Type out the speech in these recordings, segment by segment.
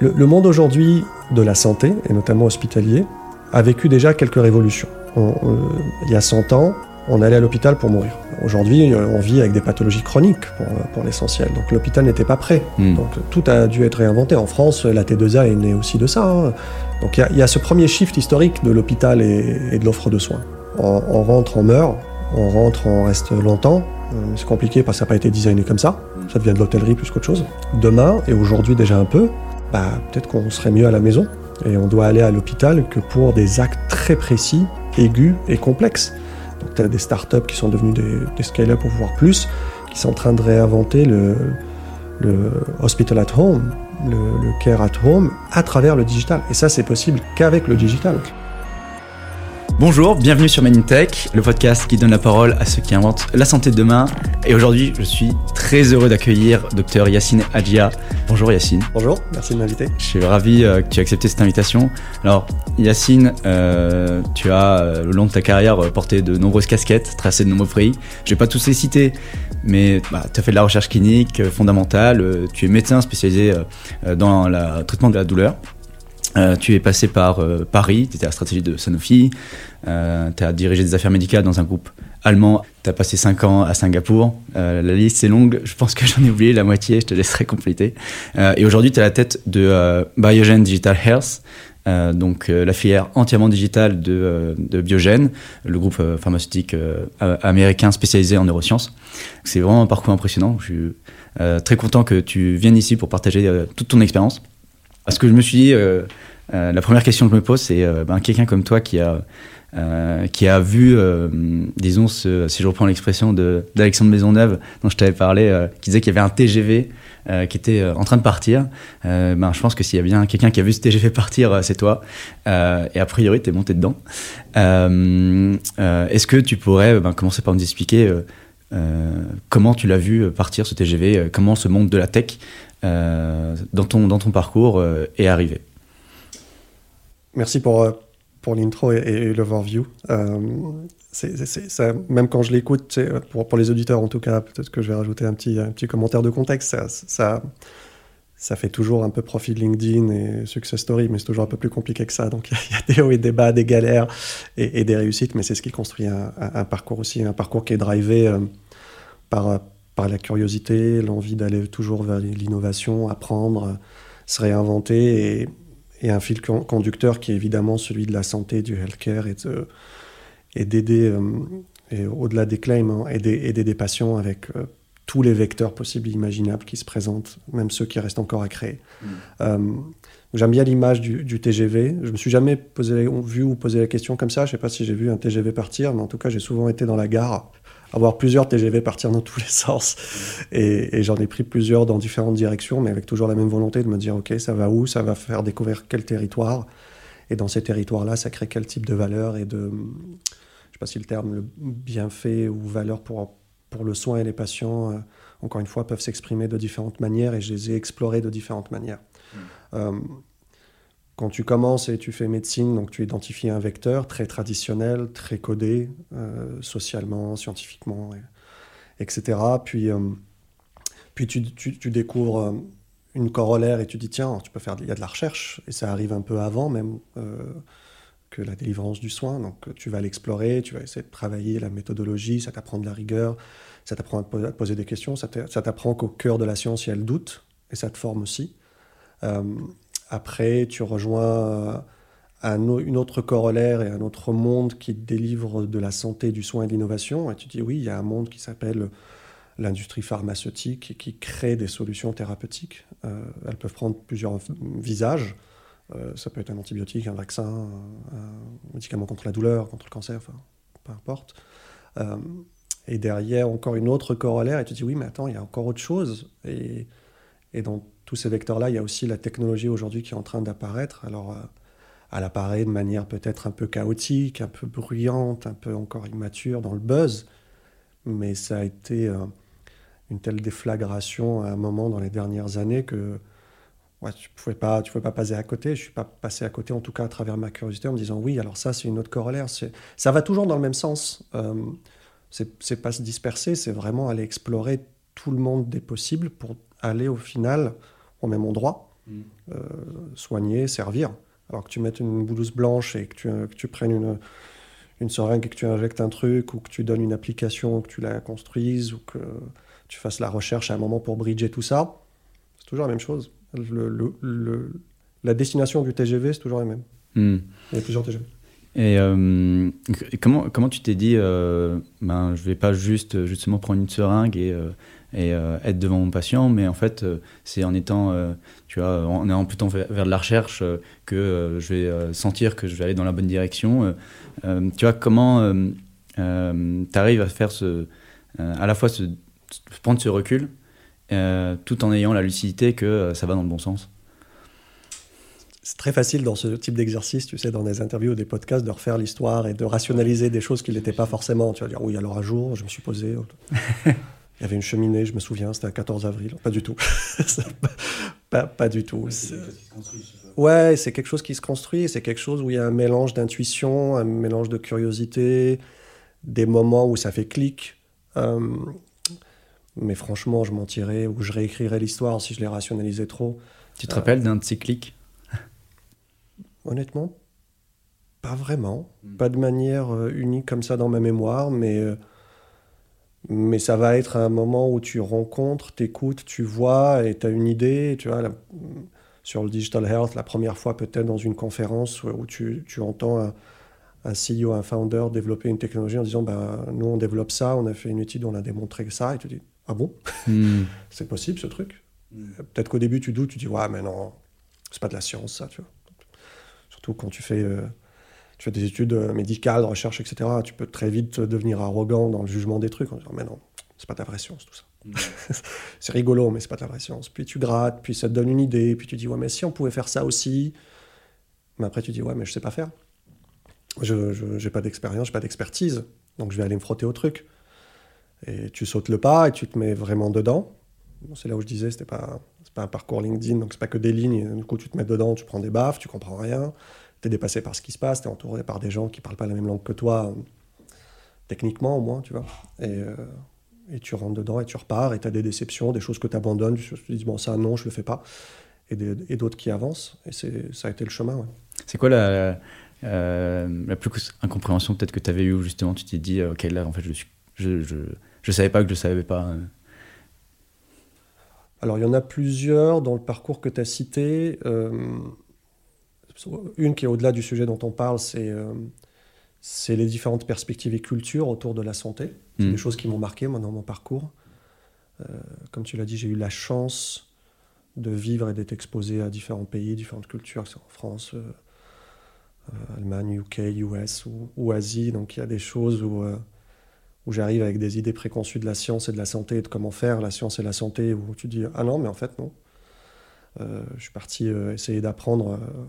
Le, monde aujourd'hui de la santé, et notamment hospitalier, a vécu déjà quelques révolutions. il y a 100 ans, on allait à l'hôpital pour mourir. Aujourd'hui, on vit avec des pathologies chroniques pour, l'essentiel. Donc l'hôpital n'était pas prêt. Hmm. Donc tout a dû être réinventé. En France, la T2A est née aussi de ça. Hein. Donc il y, a ce premier shift historique de l'hôpital et, de l'offre de soins. On, rentre, on meurt. On rentre, on reste longtemps. Euh, c'est compliqué parce que ça n'a pas été designé comme ça. Ça devient de l'hôtellerie plus qu'autre chose. Demain, et aujourd'hui déjà un peu, bah, peut-être qu'on serait mieux à la maison. Et on doit aller à l'hôpital que pour des actes très précis, aigus et complexes. Donc tu as des startups qui sont devenus des, scale-up pour voir plus, qui sont en train de réinventer le, hospital at home, le, care at home, à travers le digital. Et ça, c'est possible qu'avec le digital. Bonjour, bienvenue sur Tech, le podcast qui donne la parole à ceux qui inventent la santé de demain. Et aujourd'hui, je suis très heureux d'accueillir Dr Yacine Adjia. Bonjour Yacine. Bonjour, merci de m'inviter. Je suis ravi euh, que tu aies accepté cette invitation. Alors Yacine, euh, tu as, euh, au long de ta carrière, porté de nombreuses casquettes, tracé de nombreux prix. Je vais pas tous les citer, mais bah, tu as fait de la recherche clinique fondamentale, tu es médecin spécialisé dans le traitement de la douleur. Euh, tu es passé par euh, Paris, tu étais à la stratégie de Sanofi, euh, tu as dirigé des affaires médicales dans un groupe allemand, tu as passé 5 ans à Singapour. la liste est longue, je pense que j'en ai oublié la moitié, je te laisserai compléter. et aujourd'hui, tu es à la tête de Biogen Digital Health, donc la filière entièrement digitale de, de Biogen, le groupe pharmaceutique américain spécialisé en neurosciences. C'est vraiment un parcours impressionnant. Je suis très content que tu viennes ici pour partager toute ton expérience. Parce que je me suis dit, euh, euh, la première question que je me pose, c'est euh, ben, quelqu'un comme toi qui a, qui a vu, disons, si je reprends l'expression d'Alexandre Maisonneuve, dont je t'avais parlé, qui disait qu'il y avait un TGV qui était en train de partir. ben, je pense que s'il y a bien quelqu'un qui a vu ce TGV partir, c'est toi. et a priori, tu es monté dedans. Est-ce que tu pourrais ben, commencer par nous expliquer comment tu l'as vu partir ce TGV, comment ce monde de la tech dans, ton, dans ton parcours euh, est arrivé Merci pour, euh, pour l'intro et, l'overview. c'est, même quand je l'écoute, pour, pour les auditeurs en tout cas, peut-être que je vais rajouter un petit, un petit commentaire de contexte. Ça, ça, fait toujours un peu profil LinkedIn et success story, mais c'est toujours un peu plus compliqué que ça. Donc il y, a des hauts et des bas, des galères et, des réussites, mais c'est ce qui construit un, parcours aussi, un parcours qui est drivé par par la curiosité, l'envie d'aller toujours vers l'innovation, apprendre, se réinventer, et, un fil conducteur qui est évidemment celui de la santé, du healthcare, et, d'aider, euh, et au-delà des claims, hein, aider, des patients avec euh, tous les vecteurs possibles et imaginables qui se présentent, même ceux qui restent encore à créer. Mm. Euh, j'aime bien l'image du, TGV. Je me suis jamais posé, vu ou posé la question comme ça. Je sais pas si j'ai vu un TGV partir, mais en tout cas, j'ai souvent été dans la gare avoir plusieurs TGV partir dans tous les sens. Et, j'en ai pris plusieurs dans différentes directions, mais avec toujours la même volonté de me dire, OK, ça va où? Ça va faire découvrir quel territoire? Et dans ces territoires-là, ça crée quel type de valeur et de, je ne sais pas si le terme, le bienfait ou valeur pour, pour le soin et les patients, euh, encore une fois, peuvent s'exprimer de différentes manières et je les ai explorés de différentes manières. Mmh. Euh, quand tu commences et tu fais médecine, donc tu identifies un vecteur très traditionnel, très codé, euh, socialement, scientifiquement, etc. Puis, euh, puis tu, tu, découvres euh, une corollaire et tu dis tiens, tu peux faire, il y a de la recherche et ça arrive un peu avant même que la délivrance du soin. Donc tu vas l'explorer, tu vas essayer de travailler la méthodologie, ça t'apprend de la rigueur, ça t'apprend à poser des questions, ça t'apprend qu'au cœur de la science il y a le doute et ça te forme aussi. Après, tu rejoins un, une autre corollaire et un autre monde qui délivre de la santé, du soin et de l'innovation. Et tu dis oui, il y a un monde qui s'appelle l'industrie pharmaceutique et qui crée des solutions thérapeutiques. Euh, elles peuvent prendre plusieurs visages. Euh, ça peut être un antibiotique, un vaccin, un, médicament contre la douleur, contre le cancer, enfin, peu importe. Euh, et derrière, encore une autre corollaire, et tu dis oui, mais attends, il y a encore autre chose. Et, et dans tous ces vecteurs-là, il y a aussi la technologie aujourd'hui qui est en train d'apparaître. Alors, euh, elle apparaît de manière peut-être un peu chaotique, un peu bruyante, un peu encore immature dans le buzz, mais ça a été euh, une telle déflagration à un moment dans les dernières années que ouais, tu ne pouvais, pouvais pas passer à côté. Je ne suis pas passé à côté, en tout cas à travers ma curiosité, en me disant oui, alors ça, c'est une autre corollaire. Ça va toujours dans le même sens. Euh, c'est pas se disperser, c'est vraiment aller explorer tout le monde des possibles pour aller au final au même endroit. euh, soigner, servir. Alors que tu mettes une blouse blanche et que tu, que tu prennes une, une seringue et que tu injectes un truc, ou que tu donnes une application, que tu la construises, ou que tu fasses la recherche à un moment pour bridger tout ça, c'est toujours la même chose. Le, le, la destination du TGV, c'est toujours la même. Hmm. Il y a plusieurs TGV. Et euh, comment, comment tu t'es dit, euh, ben, je vais pas juste justement prendre une seringue et, euh, et euh, être devant mon patient, mais en fait, c'est en étant, tu vois, en allant plutôt vers, vers de la recherche que je vais sentir que je vais aller dans la bonne direction. tu vois, comment tu arrives à faire ce, à la fois ce, prendre ce recul, tout en ayant la lucidité que ça va dans le bon sens c'est très facile dans ce type d'exercice, tu sais, dans des interviews ou des podcasts, de refaire l'histoire et de rationaliser des choses qui n'étaient pas forcément. Tu vas dire, oui, alors un jour, je me suis posé. Il y avait une cheminée, je me souviens, c'était un 14 avril. Pas du tout. pas, pas, du tout. Ouais, c'est quelque chose qui se construit. C'est quelque chose où il y a un mélange d'intuition, un mélange de curiosité, des moments où ça fait clic. Euh, mais franchement, je mentirais ou je réécrirais l'histoire si je les rationalisais trop. Tu te rappelles d'un de ces clics? Honnêtement, pas vraiment. Hmm. Pas de manière euh, unique comme ça dans ma mémoire, mais, euh, mais ça va être un moment où tu rencontres, t'écoutes, tu vois et tu as une idée. Tu vois, sur le digital health, la première fois peut-être dans une conférence où tu, tu entends un, un, CEO, un founder développer une technologie en disant ben, Nous, on développe ça, on a fait une étude, on a démontré ça. Et tu dis Ah bon? Hmm. C'est possible ce truc? Hmm. Peut-être qu'au début, tu doutes, tu dis Ouais, mais non, c'est pas de la science, ça. Tu vois. Surtout quand tu fais, euh, tu fais des études euh, médicales, de recherche, etc. Tu peux très vite devenir arrogant dans le jugement des trucs en disant Mais non, c'est pas ta vraie science, tout ça. Mm. c'est rigolo, mais c'est pas ta vraie science. Puis tu grattes, puis ça te donne une idée, puis tu dis Ouais, mais si on pouvait faire ça aussi. Mais après, tu dis Ouais, mais je sais pas faire. Je n'ai pas d'expérience, j'ai pas d'expertise. Donc je vais aller me frotter au truc. Et tu sautes le pas et tu te mets vraiment dedans. c'est là où je disais, c'était pas c'est pas un parcours LinkedIn, donc c'est pas que des lignes. Du coup, tu te mets dedans, tu prends des baffes, tu comprends rien. Tu es dépassé par ce qui se passe, tu es entouré par des gens qui parlent pas la même langue que toi, techniquement au moins, tu vois. Et, euh, et tu rentres dedans et tu repars et tu as des déceptions, des choses que tu abandonnes. Tu te dis, bon, ça, non, je le fais pas. Et d'autres qui avancent. Et ça a été le chemin, ouais. C'est quoi la, euh, la plus incompréhension peut-être que tu avais eu où justement tu t'es dit, ok, là, en fait, je, suis, je, je, je savais pas que je savais pas euh, alors il y en a plusieurs dans le parcours que tu as cité. Euh, une qui est au-delà du sujet dont on parle, c'est euh, les différentes perspectives et cultures autour de la santé. C'est mm. des choses qui m'ont marqué moi, dans mon parcours. Euh, comme tu l'as dit, j'ai eu la chance de vivre et d'être exposé à différents pays, différentes cultures, en France, Allemagne, UK, US ou, ou, Asie. Donc il y a des choses où où j'arrive avec des idées préconçues de la science et de la santé et de comment faire la science et la santé, où tu dis ah non, mais en fait non. Euh, je suis parti euh, essayer d'apprendre, euh,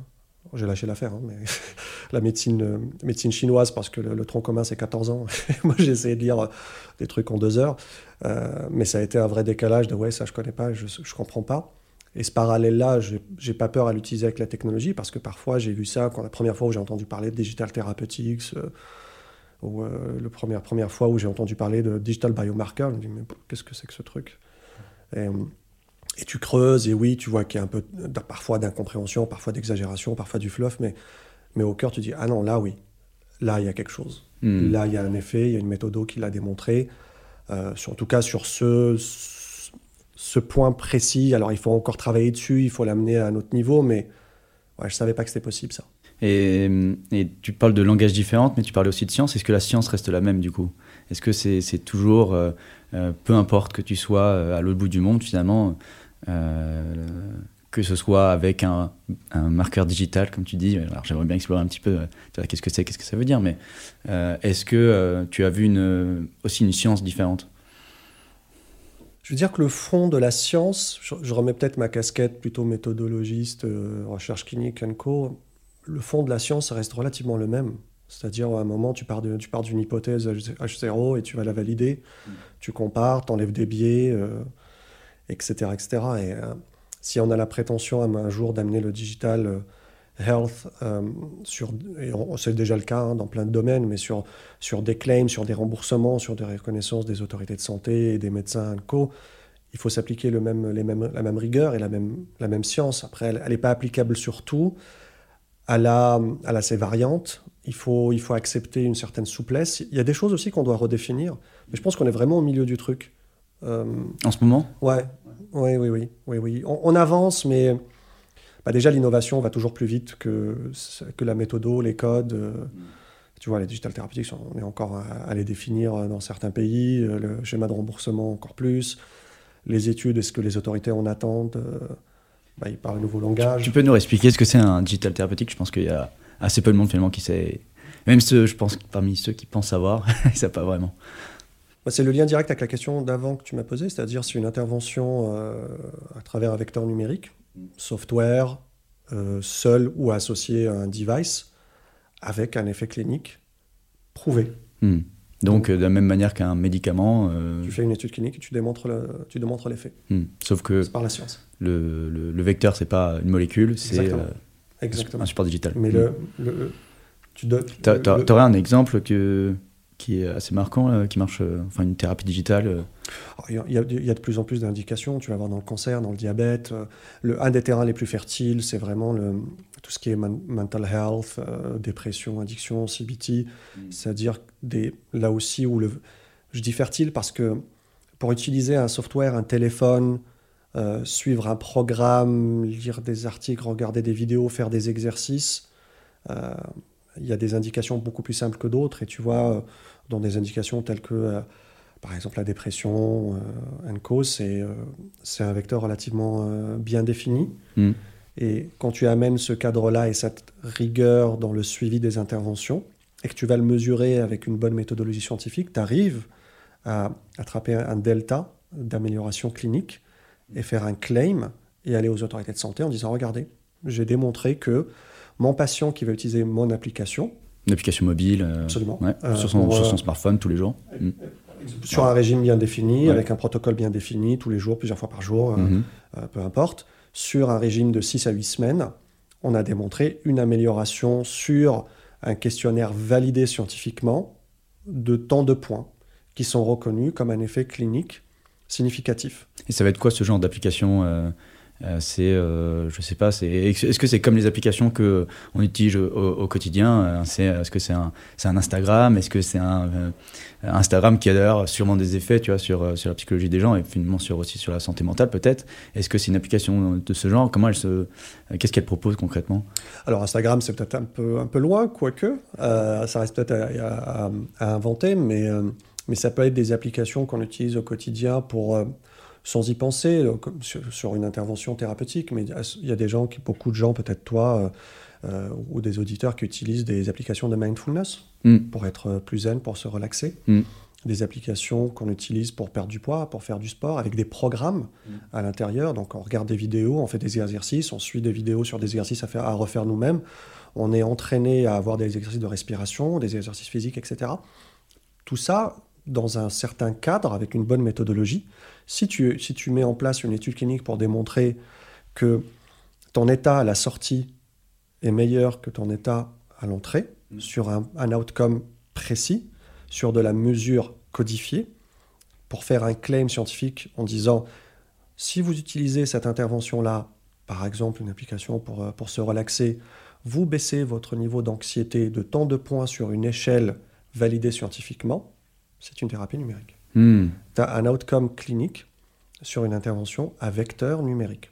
j'ai lâché l'affaire, hein, mais la médecine, médecine chinoise parce que le, tronc commun c'est 14 ans. Moi j'ai essayé de lire des trucs en deux heures, mais ça a été un vrai décalage de ouais, ça je connais pas, je, je comprends pas. Et ce parallèle-là, j'ai pas peur à l'utiliser avec la technologie parce que parfois j'ai vu ça quand la première fois où j'ai entendu parler de digital therapeutics ou euh, la première, première fois où j'ai entendu parler de digital biomarker, je me dis, mais qu'est-ce que c'est que ce truc? Et, tu creuses, et oui, tu vois qu'il y a un peu parfois d'incompréhension, parfois d'exagération, parfois du fluff, mais, mais au cœur, tu dis, ah non, là, oui, là, il y a quelque chose. Hmm. Là, il y a un effet, il y a une méthode qui l'a démontré. Euh, sur, en tout cas, sur ce, ce point précis, alors il faut encore travailler dessus, il faut l'amener à un autre niveau, mais ouais, je ne savais pas que c'était possible, ça. Et, tu parles de langages différents, mais tu parles aussi de science. Est-ce que la science reste la même du coup? Est-ce que c'est toujours, euh, euh, peu importe que tu sois à l'autre bout du monde finalement, que ce soit avec un, marqueur digital, comme tu dis, alors j'aimerais bien explorer un petit peu qu'est-ce que c'est, qu'est-ce que ça veut dire, mais est-ce que tu as vu une, aussi une science différente? Je veux dire que le fond de la science, je, je remets peut-être ma casquette plutôt méthodologiste, recherche clinique and co le fond de la science reste relativement le même. C'est-à-dire, à un moment, tu pars, d'une hypothèse H0 et tu vas la valider. Mm. Tu compares, tu enlèves des biais, etc., euh, etc. Et euh, si on a la prétention un, jour d'amener le digital euh, health sur, et c'est déjà le cas hein, dans plein de domaines, mais sur, sur des claims, sur des remboursements, sur des reconnaissances des autorités de santé et des médecins co, il faut s'appliquer le même, les mêmes, la même rigueur et la même, la même science. Après, elle n'est pas applicable sur tout. Elle a, elle a ses variantes. Il faut, il faut accepter une certaine souplesse. Il y a des choses aussi qu'on doit redéfinir. Mais je pense qu'on est vraiment au milieu du truc. Euh, en ce moment? Ouais. Oui, oui, oui. oui, oui. On, avance, mais bah déjà, l'innovation va toujours plus vite que, que la méthode, les codes. Euh, tu vois, les digital thérapeutiques, on est encore à, à, les définir dans certains pays. Le schéma de remboursement, encore plus les études est ce que les autorités en attendent. Euh, bah, ils parlent un nouveau langage. Tu, peux nous expliquer ce que c'est un digital thérapeutique? Je pense qu'il y a assez peu de monde finalement qui sait. Même ceux, je pense, parmi ceux qui pensent savoir, ils ne savent pas vraiment. Bah, c'est le lien direct avec la question d'avant que tu m'as posée, c'est-à-dire c'est une intervention euh, à travers un vecteur numérique, software, euh, seul ou associé à un device, avec un effet clinique prouvé. Hmm. Donc, euh, de la même manière qu'un médicament. Euh, tu fais une étude clinique et tu démontres, tu démontres l'effet. Hmm. Sauf que. C'est par la science. Le, le, le vecteur, c'est pas une molécule, c'est un support digital. Mais hmm. le, tu aurais un exemple que, qui est assez marquant, qui marche, enfin une thérapie digitale il y, a, il y, a, de plus en plus d'indications, tu vas voir dans le cancer, dans le diabète. Le, un des terrains les plus fertiles, c'est vraiment le, tout ce qui est mental health, euh, dépression, addiction, CBT, mm. c'est-à-dire des, là aussi où le, je dis fertile parce que pour utiliser un software, un téléphone, euh, suivre un programme, lire des articles, regarder des vidéos, faire des exercices, euh, il y a des indications beaucoup plus simples que d'autres. Et tu vois, dans des indications telles que, par exemple, la dépression, euh, co, c'est un vecteur relativement bien défini. Mm. Et quand tu amènes ce cadre-là et cette rigueur dans le suivi des interventions, et que tu vas le mesurer avec une bonne méthodologie scientifique, tu arrives à attraper un delta d'amélioration clinique et faire un claim et aller aux autorités de santé en disant, regardez, j'ai démontré que mon patient qui va utiliser mon application, une application mobile, euh, Absolument. Euh, sur, son, sur, son, smartphone tous les jours. Mm. Sur un régime bien défini, avec un protocole bien défini, tous les jours, plusieurs fois par jour, mm-hmm. euh, peu importe sur un régime de 6 à 8 semaines, on a démontré une amélioration sur un questionnaire validé scientifiquement de tant de points qui sont reconnus comme un effet clinique significatif. Et ça va être quoi ce genre d'application euh, euh, c'est, euh, je sais pas, est-ce que c'est comme les applications que on utilise au, quotidien euh, Est-ce que c'est un, Instagram Est-ce que c'est un Instagram qui a d'ailleurs sûrement des effets, tu vois, sur, la psychologie des gens et finalement sur aussi sur la santé mentale peut-être. Est-ce que c'est une application de ce genre? Comment elle se, qu'est-ce qu'elle propose concrètement? Alors Instagram, c'est peut-être un peu, un peu loin, quoique, ça reste peut-être à, à, inventer, mais, mais ça peut être des applications qu'on utilise au quotidien pour sans y penser, euh, sur, une intervention thérapeutique, mais il y a des gens, qui, beaucoup de gens, peut-être toi, euh, euh, ou des auditeurs qui utilisent des applications de mindfulness mm. pour être plus zen, pour se relaxer. Mm. Des applications qu'on utilise pour perdre du poids, pour faire du sport, avec des programmes mm. à l'intérieur. Donc on regarde des vidéos, on fait des exercices, on suit des vidéos sur des exercices à, faire, à refaire nous-mêmes. On est entraîné à avoir des exercices de respiration, des exercices physiques, etc. Tout ça dans un certain cadre, avec une bonne méthodologie, si tu, si tu mets en place une étude clinique pour démontrer que ton état à la sortie est meilleur que ton état à l'entrée, mm. sur un, un, outcome précis, sur de la mesure codifiée, pour faire un claim scientifique en disant si vous utilisez cette intervention-là, par exemple une application pour, euh, pour se relaxer, vous baissez votre niveau d'anxiété de tant de points sur une échelle validée scientifiquement, c'est une thérapie numérique. Hmm. Tu as un outcome clinique sur une intervention à vecteur numérique.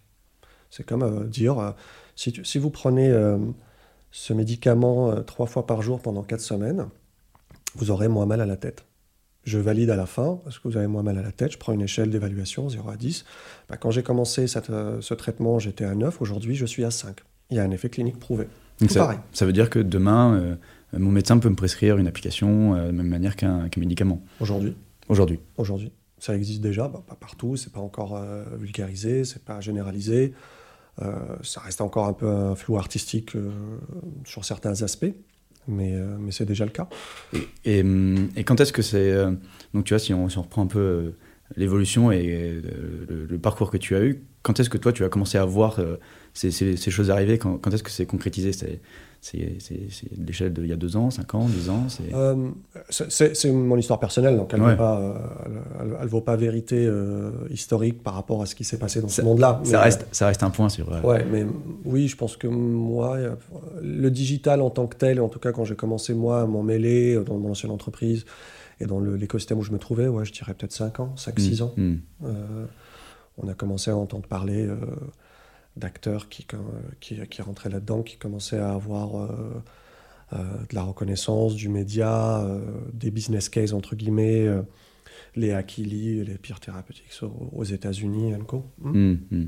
C'est comme euh, dire, euh, si, si, vous prenez euh, ce médicament trois fois par jour pendant quatre semaines, vous aurez moins mal à la tête. Je valide à la fin, est-ce que vous avez moins mal à la tête Je prends une échelle d'évaluation, 0 à 10. Bah, quand j'ai commencé ce traitement, j'étais à 9, aujourd'hui je suis à 5. Il y a un effet clinique prouvé. ça, pareil. ça veut dire que demain, mon médecin peut me prescrire une application de la même manière qu'un médicament Aujourd'hui? Aujourd'hui. Aujourd'hui. Ça existe déjà, bah, pas partout, c'est pas encore euh, vulgarisé, c'est pas généralisé. Euh, ça reste encore un peu un flou artistique euh, sur certains aspects, mais, mais c'est déjà le cas. Et, et, quand est-ce que c'est. donc tu vois, si on, si on, reprend un peu l'évolution et le, parcours que tu as eu, quand est-ce que toi tu as commencé à voir ces, ces, choses arriver? Quand, quand est-ce que c'est concrétisé? C'est l'échelle d'il y a deux ans, cinq ans, dix ans euh, C'est mon histoire personnelle, donc elle ne vaut, vaut, pas vérité euh, historique par rapport à ce qui s'est passé dans ce monde-là. Ça reste, ça reste un point sur. Ouais, mais oui, je pense que moi, le digital en tant que tel, en tout cas quand j'ai commencé moi à m'en mêler dans mon ancienne entreprise et dans l'écosystème où je me trouvais, ouais, je dirais peut-être 5 ans, 5-6 mmh, ans. Mmh. Euh, on a commencé à entendre parler d'acteurs qui, qui, qui, rentraient là-dedans, qui commençaient à avoir euh, euh, de la reconnaissance, du média, euh, des business cases, entre guillemets, les Akili, les pires thérapeutiques aux États-Unis, et mmh, mmh.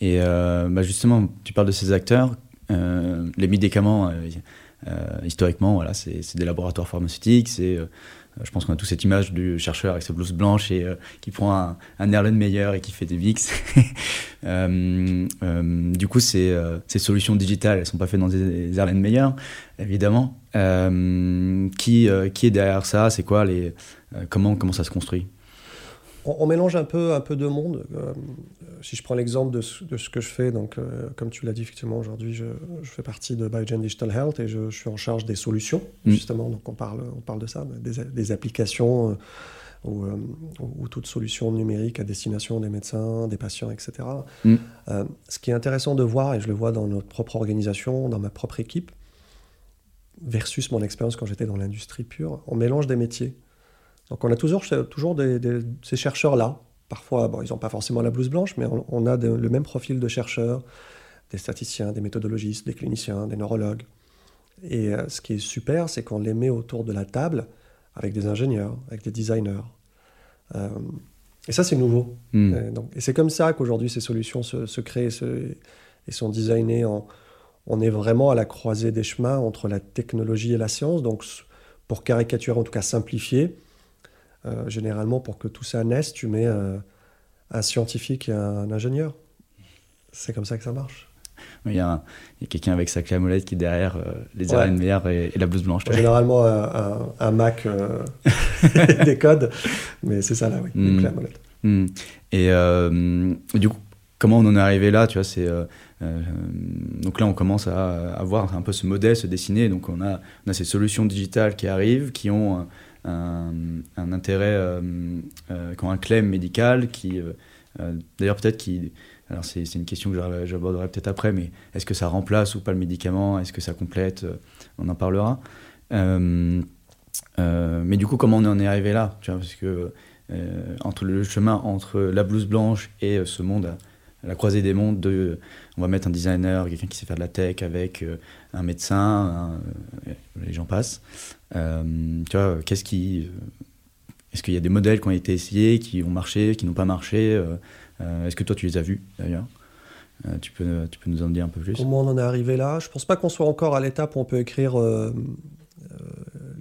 Et bah justement, tu parles de ces acteurs. les médicaments, historiquement, voilà, c'est des laboratoires pharmaceutiques, euh, je pense qu'on a tous cette image du chercheur avec sa blouse blanche et euh, qui prend un, un Erlenmeyer et qui fait des VIX. Euh, du coup, ces, ces, solutions digitales, elles ne sont pas faites dans des, Erlenmeyer, évidemment. qui, qui est derrière ça? C'est quoi les, comment, comment ça se construit? On, mélange un peu, un peu de monde. Euh, si je prends l'exemple de, de, ce que je fais, donc, euh, comme tu l'as dit, effectivement, aujourd'hui, je, je, fais partie de Biogen Digital Health et je, suis en charge des solutions, mm. justement. Donc, on parle, on parle de ça, des, des applications euh, ou, ou, toute solution numérique à destination des médecins, des patients, etc. Mm. ce qui est intéressant de voir, et je le vois dans notre propre organisation, dans ma propre équipe, versus mon expérience quand j'étais dans l'industrie pure, on mélange des métiers. Donc on a toujours, toujours ces chercheurs-là. Parfois, bon, ils n'ont pas forcément la blouse blanche, mais on, a le même profil de chercheurs, des statisticiens, des méthodologistes, des cliniciens, des neurologues. Et euh, ce qui est super, c'est qu'on les met autour de la table avec des ingénieurs, avec des designers. Euh, et ça, c'est nouveau. Hmm. Et, donc, et c'est comme ça qu'aujourd'hui, ces solutions se, créent et sont designées. En, on est vraiment à la croisée des chemins entre la technologie et la science. Donc, pour caricaturer, en tout cas simplifier, euh, généralement, pour que tout ça naisse, tu mets euh, un scientifique et un ingénieur. C'est comme ça que ça marche. Il y a, quelqu'un avec sa clé à molette qui derrière euh, les ouais. meilleures et, la blouse blanche. Généralement un, Mac des codes, mais c'est ça là, oui, les clés à molette. Hmm. Et du coup, comment on en est arrivé là Tu vois, c'est donc là, on commence à, à, voir un peu ce modèle se dessiner. Donc on a, on a ces solutions digitales qui arrivent, qui ont un, intérêt, euh, euh, qui ont un claim médical, qui, euh, d'ailleurs peut-être qui, alors c'est une question que j'aborderai peut-être après, mais est-ce que ça remplace ou pas le médicament? Est-ce que ça complète? On en parlera. mais du coup, comment on en est arrivé là? Tu vois, Parce que entre le chemin entre la blouse blanche et ce monde la croisée des mondes de on va mettre un designer, quelqu'un qui sait faire de la tech avec un médecin, les gens passent. Euh, tu vois, qu'est-ce qui. Euh, est-ce qu'il y a des modèles qui ont été essayés, qui ont marché, qui n'ont pas marché euh, Est-ce que toi, tu les as vus d'ailleurs? Tu, peux, tu peux nous en dire un peu plus? Comment on en est arrivé là Je pense pas qu'on soit encore à l'étape où on peut écrire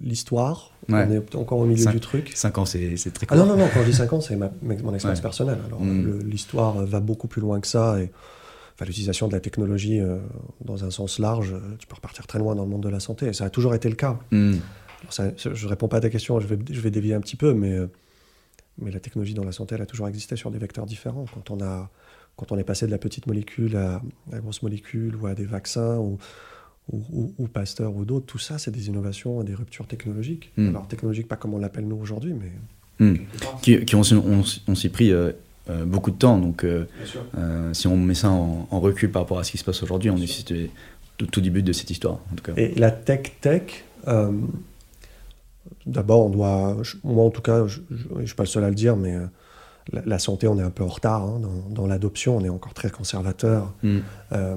l'histoire. On est encore au milieu du truc. 5 ans, c'est très court. Ah non, non, non, quand je dis 5 ans, c'est mon expérience personnelle. Alors, mm. l'histoire va beaucoup plus loin que ça. Et, l'utilisation de la technologie dans un sens large, tu peux repartir très loin dans le monde de la santé. Et ça a toujours été le cas. Mm je ne réponds pas à ta question, je vais, je vais dévier un petit peu, mais, mais la technologie dans la santé, elle a toujours existé sur des vecteurs différents. Quand on, a, quand on est passé de la petite molécule à la grosse molécule ou à des vaccins ou, ou, ou, Pasteur ou d'autres, tout ça, c'est des innovations, des ruptures technologiques. Hmm. Alors, technologiques, pas comme on l'appelle nous aujourd'hui, mais. Hmm. Qui, qui, ont, on, s'y pris euh, euh, beaucoup de temps. Donc, euh, si on met ça en, recul par rapport à ce qui se passe aujourd'hui, on est au tout début de cette histoire. En tout cas. Et la tech-tech, D'abord, on doit, moi en tout cas, je ne suis pas le seul à le dire, mais euh, la, santé, on est un peu en retard hein, dans, l'adoption, on est encore très conservateur. Mm. Euh,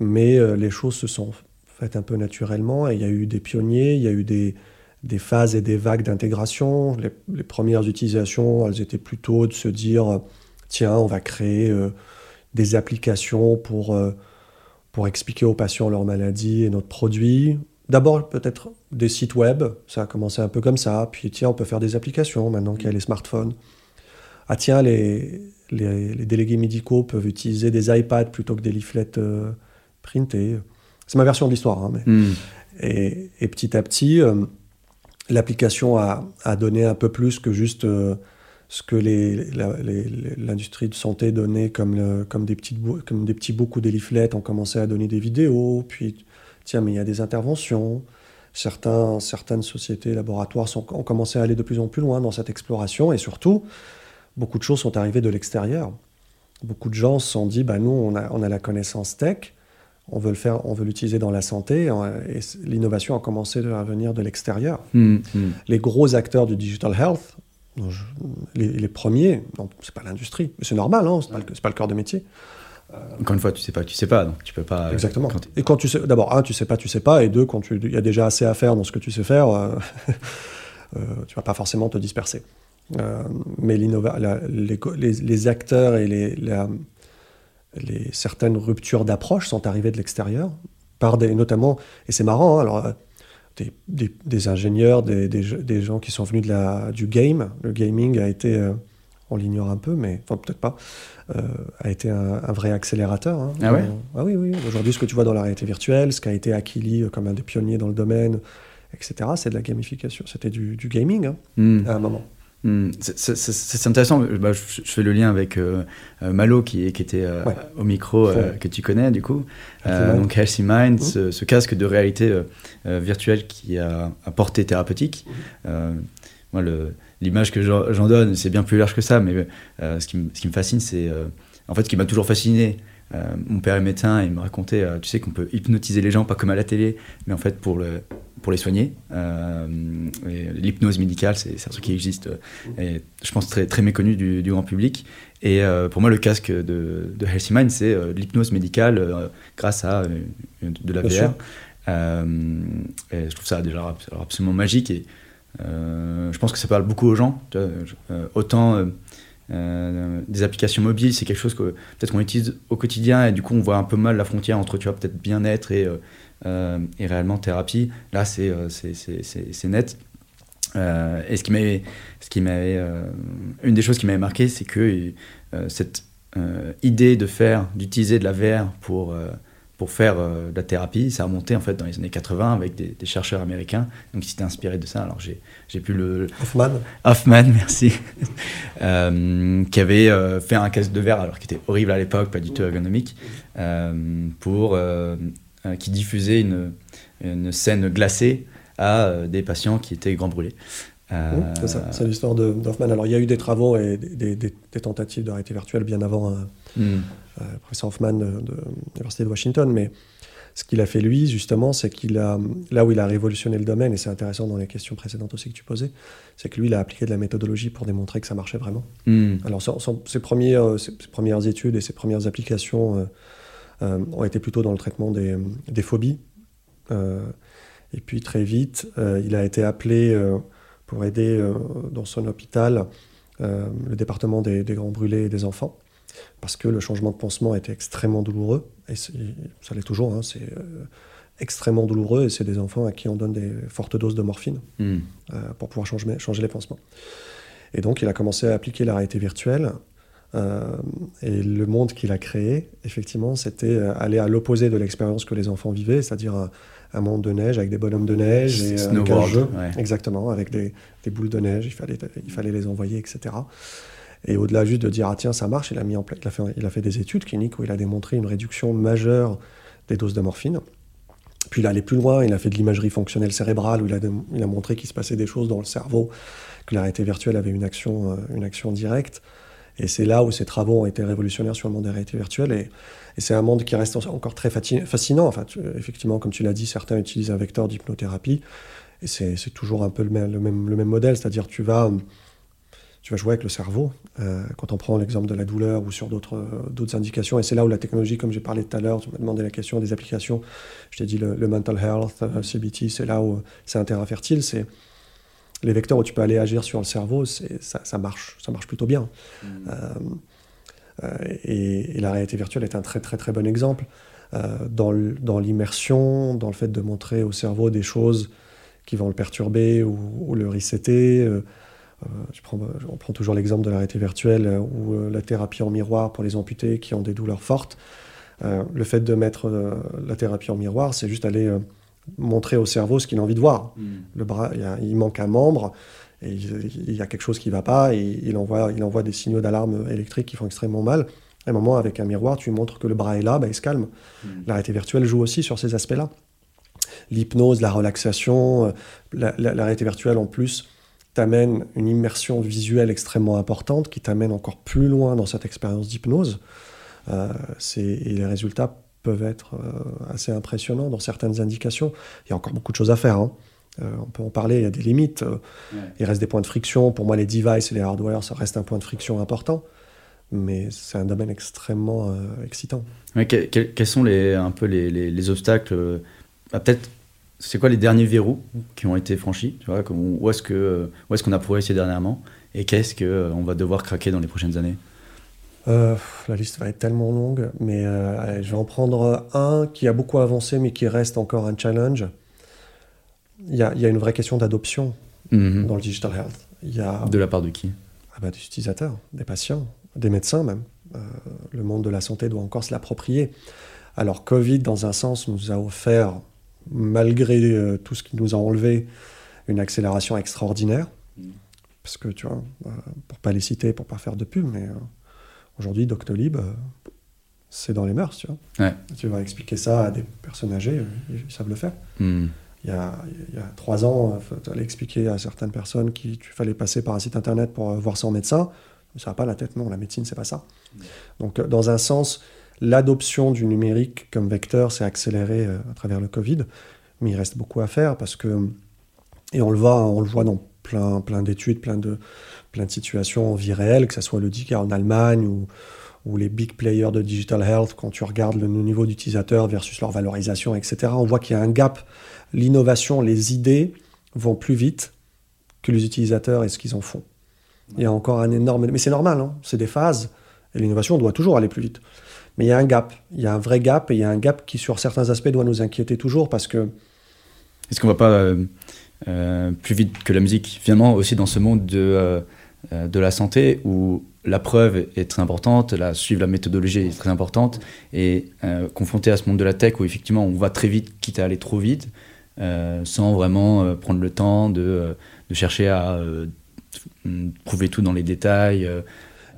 mais euh, les choses se sont faites un peu naturellement et il y a eu des pionniers, il y a eu des, des phases et des vagues d'intégration. Les, premières utilisations, elles étaient plutôt de se dire tiens, on va créer des applications pour, pour expliquer aux patients leur maladie et notre produit. D'abord, peut-être des sites web, ça a commencé un peu comme ça. Puis, tiens, on peut faire des applications maintenant qu'il y a les smartphones. Ah, tiens, les, les, délégués médicaux peuvent utiliser des iPads plutôt que des leaflets euh, printés. C'est ma version de l'histoire. Hein, mais... Hmm. et, petit à petit, euh, l'application a, a, donné un peu plus que juste euh, ce que l'industrie de santé donnait comme, comme, des comme des petits bouts des leaflets ont commencé à donner des vidéos, puis tiens, mais il y a des interventions. Certaines sociétés, laboratoires ont commencé à aller de plus en plus loin dans cette exploration, et surtout, beaucoup de choses sont arrivées de l'extérieur. Beaucoup de gens se sont dit, bah, nous, on on a la connaissance tech, on veut le faire, on veut l'utiliser dans la santé, et l'innovation a commencé à venir de l'extérieur. Mmh, mmh. Les gros acteurs du digital health, les, les premiers, c'est pas l'industrie, c'est normal, hein, c'est pas, pas, le cœur de métier. Encore une fois, tu sais pas, tu sais pas, donc tu peux pas. Exactement. et quand tu sais, d'abord, un, tu sais pas, tu sais pas, et deux, quand il y a déjà assez à faire dans ce que tu sais faire, euh, euh, tu vas pas forcément te disperser. Euh, mais les, les, acteurs et les, les certaines ruptures d'approche sont arrivées de l'extérieur, par des, notamment, et c'est marrant, hein, alors des, des, ingénieurs, des, des, gens qui sont venus de la, du game. Le gaming a été, euh, on l'ignore un peu, mais enfin peut-être pas, euh, a été un, vrai accélérateur. Hein. Ah ouais? Ah oui, oui. Aujourd'hui, ce que tu vois dans la réalité virtuelle, ce qu'a été Akili comme un des pionniers dans le domaine, etc., c'est de la gamification. C'était du, du, gaming hein, hmm. à un moment. Hmm. C'est intéressant. Bah, je, fais le lien avec euh, euh, Malo qui, qui était euh, au micro que tu connais du coup. donc Healthy Mind, hmm. ce, casque de réalité virtuelle qui a un portée thérapeutique. moi, l'image que j'en donne, c'est bien plus large que ça, mais ce qui, ce, qui, me fascine, c'est en fait ce qui m'a toujours fasciné. Mon père est médecin et il me racontait, tu sais, qu'on peut hypnotiser les gens, pas comme à la télé, mais en fait pour le, pour les soigner. Euh, l'hypnose médicale, c'est un truc qui existe et je pense très, très méconnu du, grand public. Et euh, pour moi, le casque de, de Healthy Mind, c'est euh, l'hypnose médicale grâce à de la VR. et je trouve ça déjà absolument magique et je pense que ça parle beaucoup aux gens. autant des applications mobiles, c'est quelque chose que peut-être qu'on utilise au quotidien et du coup on voit un peu mal la frontière entre tu vois peut-être bien-être et euh, et réellement thérapie. Là, c'est euh, net. Euh, et ce qui m'avait, ce qui m'avait, une des choses qui m'avait marqué, c'est que cette idée de faire, d'utiliser de la VR pour pour faire de la thérapie. Ça a monté en fait dans les années 80 avec des, chercheurs américains. Donc s'étaient inspirés de ça. Alors j'ai, j'ai pu le... Hoffman. Hoffman, merci. qui avait fait un casque de verre alors qu'il était horrible à l'époque, pas du tout ergonomique, pour euh, qui diffusait une, une, scène glacée à euh, des patients qui étaient grand brûlés. Euh, c'est ça, c'est l'histoire de d'Hoffman. Alors il y a eu des travaux et des, des, tentatives de réalité virtuelle bien avant mm. professeur Hoffman de, de l'Université de Washington, mais ce qu'il a fait lui, justement, c'est qu'il a, là où il a révolutionné le domaine, et c'est intéressant dans les questions précédentes aussi que tu posais, c'est que lui, il a appliqué de la méthodologie pour démontrer que ça marchait vraiment. Mm. Alors, ses, premiers, ses, premières études et ses premières applications euh, ont été plutôt dans le traitement des, des phobies. Euh, et puis très vite, euh, il a été appelé pour aider dans son hôpital le département des, grands brûlés et des enfants, parce que le changement de pansement était extrêmement douloureux, et ça l'est toujours, hein, c'est extrêmement douloureux, et c'est des enfants à qui on donne des fortes doses de morphine hmm. pour pouvoir changer, changer les pansements. Et donc il a commencé à appliquer la réalité virtuelle euh, et le monde qu'il a créé, effectivement, c'était euh, aller à l'opposé de l'expérience que les enfants vivaient, c'est-à-dire un, monde de neige avec des bonhommes de neige et un euh, jeu, exactement, avec des, des, boules de neige, il fallait, il fallait les envoyer, etc. Et au-delà juste de dire ah tiens ça marche, il a mis en il a fait, il a fait des études cliniques où il a démontré une réduction majeure des doses de morphine. Puis il est allé plus loin, il a fait de l'imagerie fonctionnelle cérébrale où il a, il a montré qu'il se passait des choses dans le cerveau, que la réalité virtuelle avait une action, une action directe. Et c'est là où ces travaux ont été révolutionnaires sur le monde des réalités virtuelles. Et, c'est un monde qui reste encore très fascinant. Enfin, effectivement, comme tu l'as dit, certains utilisent un vecteur d'hypnothérapie. Et c'est toujours un peu le même, le même, le même modèle. C'est-à-dire tu vas, tu vas jouer avec le cerveau. Euh, quand on prend l'exemple de la douleur ou sur d'autres indications. Et c'est là où la technologie, comme j'ai parlé tout à l'heure, tu m'as demandé la question des applications. Je t'ai dit le, mental health, euh, CBT, c'est là où c'est un terrain fertile. C'est les vecteurs où tu peux aller agir sur le cerveau, ça, ça, marche, ça marche plutôt bien. Mm. Euh, euh, et, la réalité virtuelle est un très très très bon exemple euh, dans l'immersion, dans, le fait de montrer au cerveau des choses qui vont le perturber ou, le resetter. Je prends, on prend toujours l'exemple de la réalité virtuelle ou la thérapie en miroir pour les amputés qui ont des douleurs fortes. le fait de mettre la thérapie en miroir, c'est juste aller montrer au cerveau ce qu'il a envie de voir. Hmm. Le bras, il, manque un membre, et il, y a quelque chose qui ne va pas, et il envoie, il envoie des signaux d'alarme électrique qui font extrêmement mal. À un moment, avec un miroir, tu montres que le bras est là, bah, il se calme. Mmh. La réalité virtuelle joue aussi sur ces aspects-là. L'hypnose, la relaxation, euh, la, la, réalité virtuelle en plus t'amène une immersion visuelle extrêmement importante qui t'amène encore plus loin dans cette expérience d'hypnose. Euh, et les résultats peuvent être euh, assez impressionnants dans certaines indications. Il y a encore beaucoup de choses à faire. Hein. Euh, on peut en parler, il y a des limites. Euh, il reste des points de friction. Pour moi, les devices et les hardware, ça reste un point de friction important. Mais c'est un domaine extrêmement excitant. quels sont les, un peu les, obstacles bah, Peut-être, c'est quoi les derniers verrous qui ont été franchis tu vois, Où est-ce qu'on est a progressé dernièrement Et qu'est-ce qu'on va devoir craquer dans les prochaines années? Euh, la liste va être tellement longue, mais euh, je vais en prendre un qui a beaucoup avancé, mais qui reste encore un challenge. Il y a, une vraie question d'adoption mhm. dans le digital health. Il y a, de la part de qui? Ah bah, Des utilisateurs, des patients, des médecins même. Euh, le monde de la santé doit encore se l'approprier. Alors Covid, dans un sens, nous a offert, malgré tout ce qui nous a enlevé, une accélération extraordinaire. Mhm. Parce que, tu vois, pour pas les citer, pour pas faire de pub, mais Aujourd'hui, Doctolib, euh, c'est dans les mœurs, tu vois. Tu vas expliquer ça à des personnes âgées, euh, ils, savent le faire. Hmm. Il, y a, il, y a, trois ans, euh, tu allais expliquer à certaines personnes qu'il fallait passer par un site internet pour voir son médecin. Ça n'a pas la tête, non, la médecine, c'est pas ça. Donc, dans un sens, l'adoption du numérique comme vecteur s'est accélérée à travers le Covid, mais il reste beaucoup à faire parce que, et on le voit, on le voit dans plein, plein d'études, plein de, plein de situations en vie réelle, que ce soit le DICA en Allemagne ou, ou les big players de digital health, quand tu regardes le niveau d'utilisateur versus leur valorisation, etc., on voit qu'il y a un gap. L'innovation, les idées vont plus vite que les utilisateurs et ce qu'ils en font. Il y a encore un énorme... Mais c'est normal, hein c'est des phases, et l'innovation doit toujours aller plus vite. Mais il y a un gap, il y a un vrai gap, et il y a un gap qui, sur certains aspects, doit nous inquiéter toujours, parce que... Est-ce qu'on va pas euh, euh, plus vite que la musique Finalement, aussi dans ce monde de... Euh, de la santé où la preuve est très importante, la, suivre la méthodologie est très importante, et confronté à ce monde de la tech où effectivement on va très vite, quitte à aller trop vite, sans vraiment prendre le temps de, chercher à prouver tout dans les détails.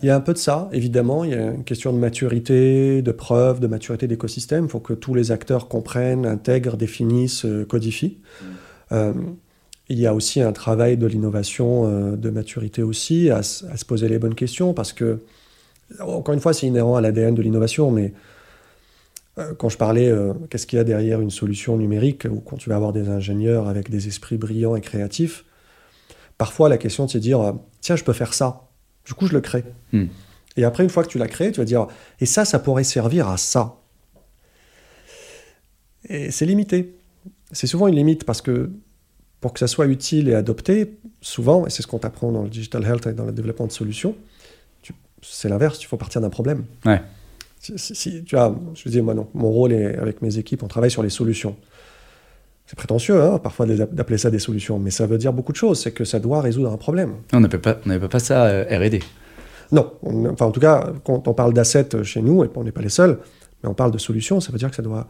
Il y a un peu de ça, évidemment. Il y a une question de maturité, de preuve, de maturité d'écosystème. Il faut que tous les acteurs comprennent, intègrent, définissent, codifient. Mmh il y a aussi un travail de l'innovation, euh, de maturité aussi, à, se poser les bonnes questions, parce que, encore une fois, c'est inhérent à l'ADN de l'innovation, mais euh, quand je parlais, euh, qu'est-ce qu'il y a derrière une solution numérique, ou quand tu vas avoir des ingénieurs avec des esprits brillants et créatifs, parfois la question c'est de dire, tiens, je peux faire ça, du coup je le crée. Hmm. Et après, une fois que tu l'as créé, tu vas dire, et ça, ça pourrait servir à ça. Et c'est limité. C'est souvent une limite parce que pour que ça soit utile et adopté, souvent, et c'est ce qu'on t'apprend dans le digital health et dans le développement de solutions, c'est l'inverse, il faut partir d'un problème. Ouais. Si, tu as, je dis, moi, non, mon rôle est, avec mes équipes, on travaille sur les solutions. C'est prétentieux, hein, parfois, d'appeler ça des solutions, mais ça veut dire beaucoup de choses. C'est que ça doit résoudre un problème. On n'appelle pas, pas ça euh, RD. Non, enfin, en tout cas, quand on parle d'assets chez nous, et on n'est pas les seuls, mais on parle de solutions, ça veut dire que ça doit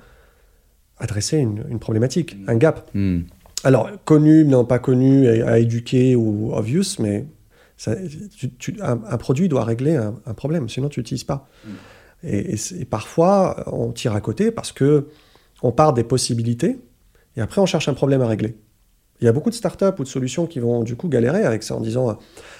adresser une, problématique, un gap. Hmm alors, connu, non pas connu, à, éduquer ou obvious, mais un, produit doit régler un, problème, sinon tu n'utilises pas. Mm. Et, parfois, on tire à côté parce que on part des possibilités et après on cherche un problème à régler. Il y a beaucoup de startups ou de solutions qui vont du coup galérer avec ça en disant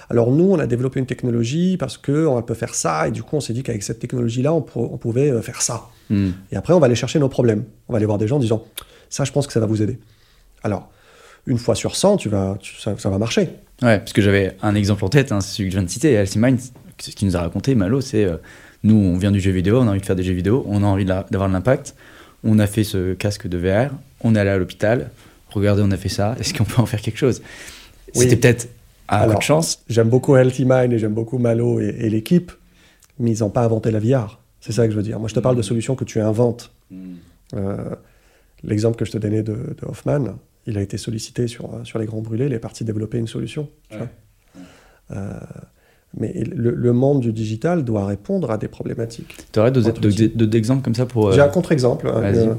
alors nous on a développé une technologie parce que on peut faire ça et du coup on s'est dit qu'avec cette technologie là on, pouvait euh, faire ça. Mm. Et après on va aller chercher nos problèmes. On va aller voir des gens en disant ça je pense que ça va vous aider. Alors une fois sur 100, tu vas, ça, va marcher. Ouais, parce que j'avais un exemple en tête, hein, celui que je viens de citer, Elsie Mind, ce qu'il nous a raconté, Malo, c'est euh, nous, on vient du jeu vidéo, on a envie de faire des jeux vidéo, on a envie d'avoir de l'impact, on a fait ce casque de VR, on est allé à l'hôpital, regardez, on a fait ça, est-ce qu'on peut en faire quelque chose? C'était peut-être à de chance. J'aime beaucoup Healthy Mind et j'aime beaucoup Malo et, l'équipe, mais ils n'ont pas inventé la VR. C'est ça que je veux dire. Moi, je te parle de solutions que tu inventes. Hmm. Euh, l'exemple que je te donnais de, de Hoffman, il a été sollicité sur, euh, sur les grands brûlés, il est parti développer une solution. Euh, mais le, monde du digital doit répondre à des problématiques. Tu aurais d'autres exemples comme ça pour... J'ai un euh, contre-exemple. Hein,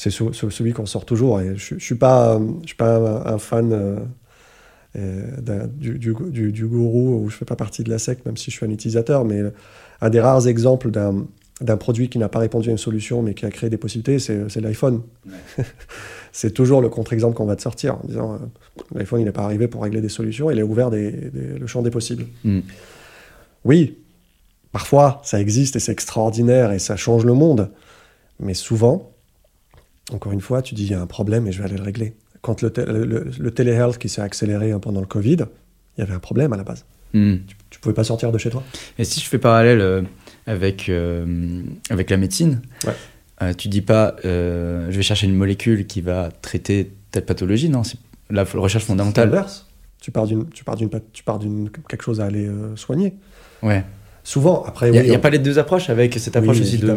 c'est celui qu'on sort toujours. Et je ne suis pas, je suis pas un, fan du, du, du, gourou, où je ne fais pas partie de la secte, même si je suis un utilisateur, mais un des rares exemples d'un d'un produit qui n'a pas répondu à une solution mais qui a créé des possibilités, c'est l'iPhone. c'est toujours le contre-exemple qu'on va te sortir en disant euh, l'iPhone il n'est pas arrivé pour régler des solutions, il est ouvert des, le champ des possibles. Mm. Oui, parfois ça existe et c'est extraordinaire et ça change le monde, mais souvent, encore une fois, tu dis il y a un problème et je vais aller le régler. Quand le, le, téléhealth qui s'est accéléré hein, pendant le Covid, il y avait un problème à la base. Mm. Tu, ne pouvais pas sortir de chez toi. Et si je fais parallèle euh, avec, euh, avec la médecine. Ouais. Euh, tu dis pas, euh, je vais chercher une molécule qui va traiter telle pathologie, non C'est la recherche fondamentale. l'inverse. Tu pars d'une, tu pars d'une, tu pars d'une quelque chose à aller soigner. Ouais. Souvent, après, il n'y a, pas les deux approches avec cette approche aussi de.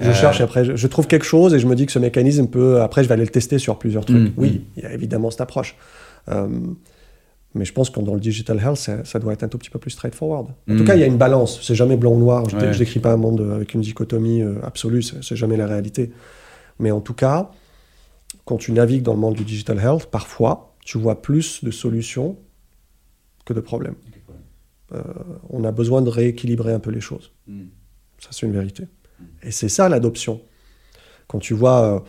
Je cherche après, je, trouve quelque chose et je me dis que ce mécanisme peut. Après, je vais aller le tester sur plusieurs trucs. Mm, oui, mm. il y a évidemment cette approche. Mais je pense que dans le digital health, ça, doit être un tout petit peu plus straightforward. En tout hmm. cas, il y a une balance. C'est jamais blanc ou noir. Je ne décris pas un monde avec une dichotomie euh, absolue. C'est jamais la réalité. Mais en tout cas, quand tu navigues dans le monde du digital health, parfois, tu vois plus de solutions que de problèmes. Euh, on a besoin de rééquilibrer un peu les choses. Hmm. Ça, c'est une vérité. Hmm. Et c'est ça l'adoption. Quand tu vois... Euh,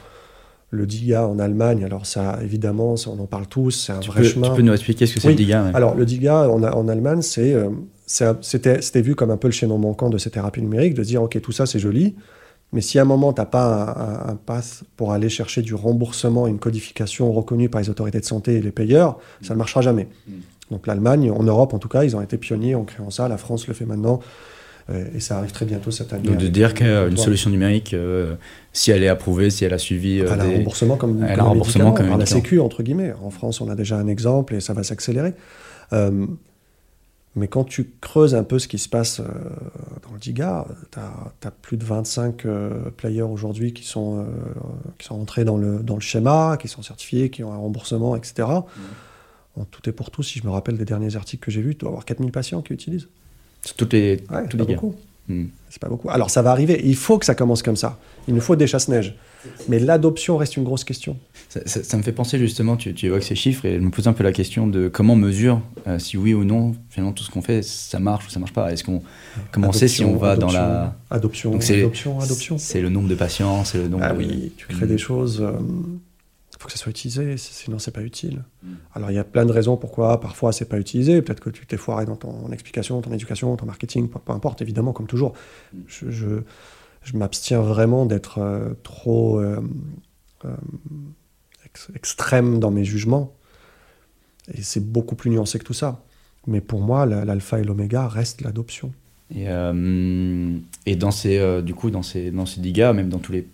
le DIGA en Allemagne, alors ça, évidemment, on en parle tous, c'est un vrai chemin. Tu peux nous expliquer ce que c'est le DIGA Alors, le DIGA en, en Allemagne, euh, c'était c'était vu comme un peu le chaînon manquant de ces thérapies numériques, de dire, OK, tout ça, c'est joli, mais si à un moment, tu n'as pas un, pass pour aller chercher du remboursement, une codification reconnue par les autorités de santé et les payeurs, ça ne marchera jamais. Donc l'Allemagne, en Europe en tout cas, ils ont été pionniers en créant ça, la France le fait maintenant. Euh, et ça arrive très bientôt cette année. Donc de dire qu'une solution numérique, euh, si elle est approuvée, si elle a suivi. Euh, elle a un remboursement comme, elle un remboursement comme par la Sécu, entre guillemets. En France, on a déjà un exemple et ça va s'accélérer. mais quand tu creuses un peu ce qui se passe dans le DIGA, tu as, plus de 25 players aujourd'hui qui, sont qui sont entrés dans le, dans le schéma, qui sont certifiés, qui ont un remboursement, etc. Mmh. En tout et pour tout, si je me rappelle des derniers articles que j'ai vus, tu dois avoir 4000 patients qui utilisent. C'est toutes les, ouais, les beaucoup. Hmm. C'est pas beaucoup. Alors ça va arriver. Il faut que ça commence comme ça. Il nous faut des chasse-neige. Mais l'adoption reste une grosse question. Ça, me fait penser justement, tu, tu, évoques ces chiffres et je me pose un peu la question de comment mesure euh, si oui ou non, finalement tout ce qu'on fait, ça marche ou ça marche pas. Est-ce qu'on, comment on sait si on va dans la adoption, Donc adoption, adoption. C'est le nombre de patients, c'est le nombre. Ah oui, tu crées des choses. Euh, faut que ça soit utilisé, sinon c'est pas utile. Mm. Alors il y a plein de raisons pourquoi parfois c'est pas utilisé. Peut-être que tu t'es foiré dans ton explication, ton éducation, ton marketing, peu, importe, évidemment, comme toujours. Mm. Je, je, m'abstiens vraiment d'être euh, trop euh, euh, extrême dans mes jugements. Et c'est beaucoup plus nuancé que tout ça. Mais pour moi, l'alpha et l'oméga restent l'adoption. Et, et, dans ces, du coup, dans ces, dans ces dégâts, même dans tous les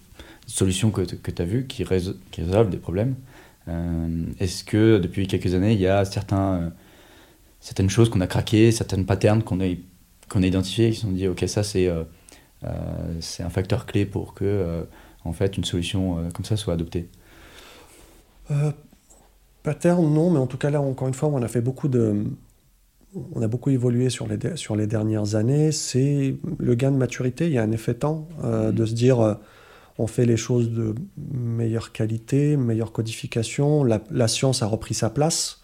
solutions que, que tu as vues qui, qui, résolvent des problèmes. Euh, est-ce que depuis quelques années, il y a certains, euh, certaines choses qu'on a craquées, certaines patterns qu'on a, qu'on a identifiées, qui se sont dit, OK, ça c'est euh, un facteur clé pour que en fait, une solution comme ça soit adoptée? Pattern, non, mais en tout cas là, encore une fois, on a fait beaucoup de... On a beaucoup évolué sur les, sur les dernières années. C'est le gain de maturité. Il y a un effet temps de se dire on fait les choses de meilleure qualité, meilleure codification. La, science a repris sa place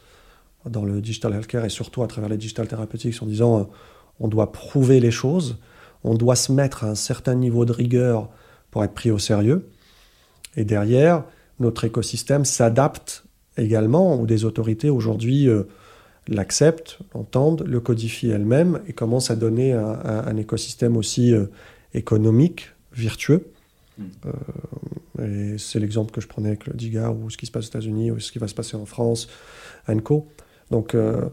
dans le digital healthcare et surtout à travers les digital therapeutics en disant euh, on doit prouver les choses, on doit se mettre à un certain niveau de rigueur pour être pris au sérieux. Et derrière, notre écosystème s'adapte également, ou des autorités aujourd'hui euh, l'acceptent, l'entendent, le codifient elles-mêmes et commencent à donner un, écosystème aussi euh, économique, vertueux. Euh, et c'est l'exemple que je prenais avec le DIGA ou ce qui se passe aux États-Unis ou ce qui va se passer en France. Donc, euh,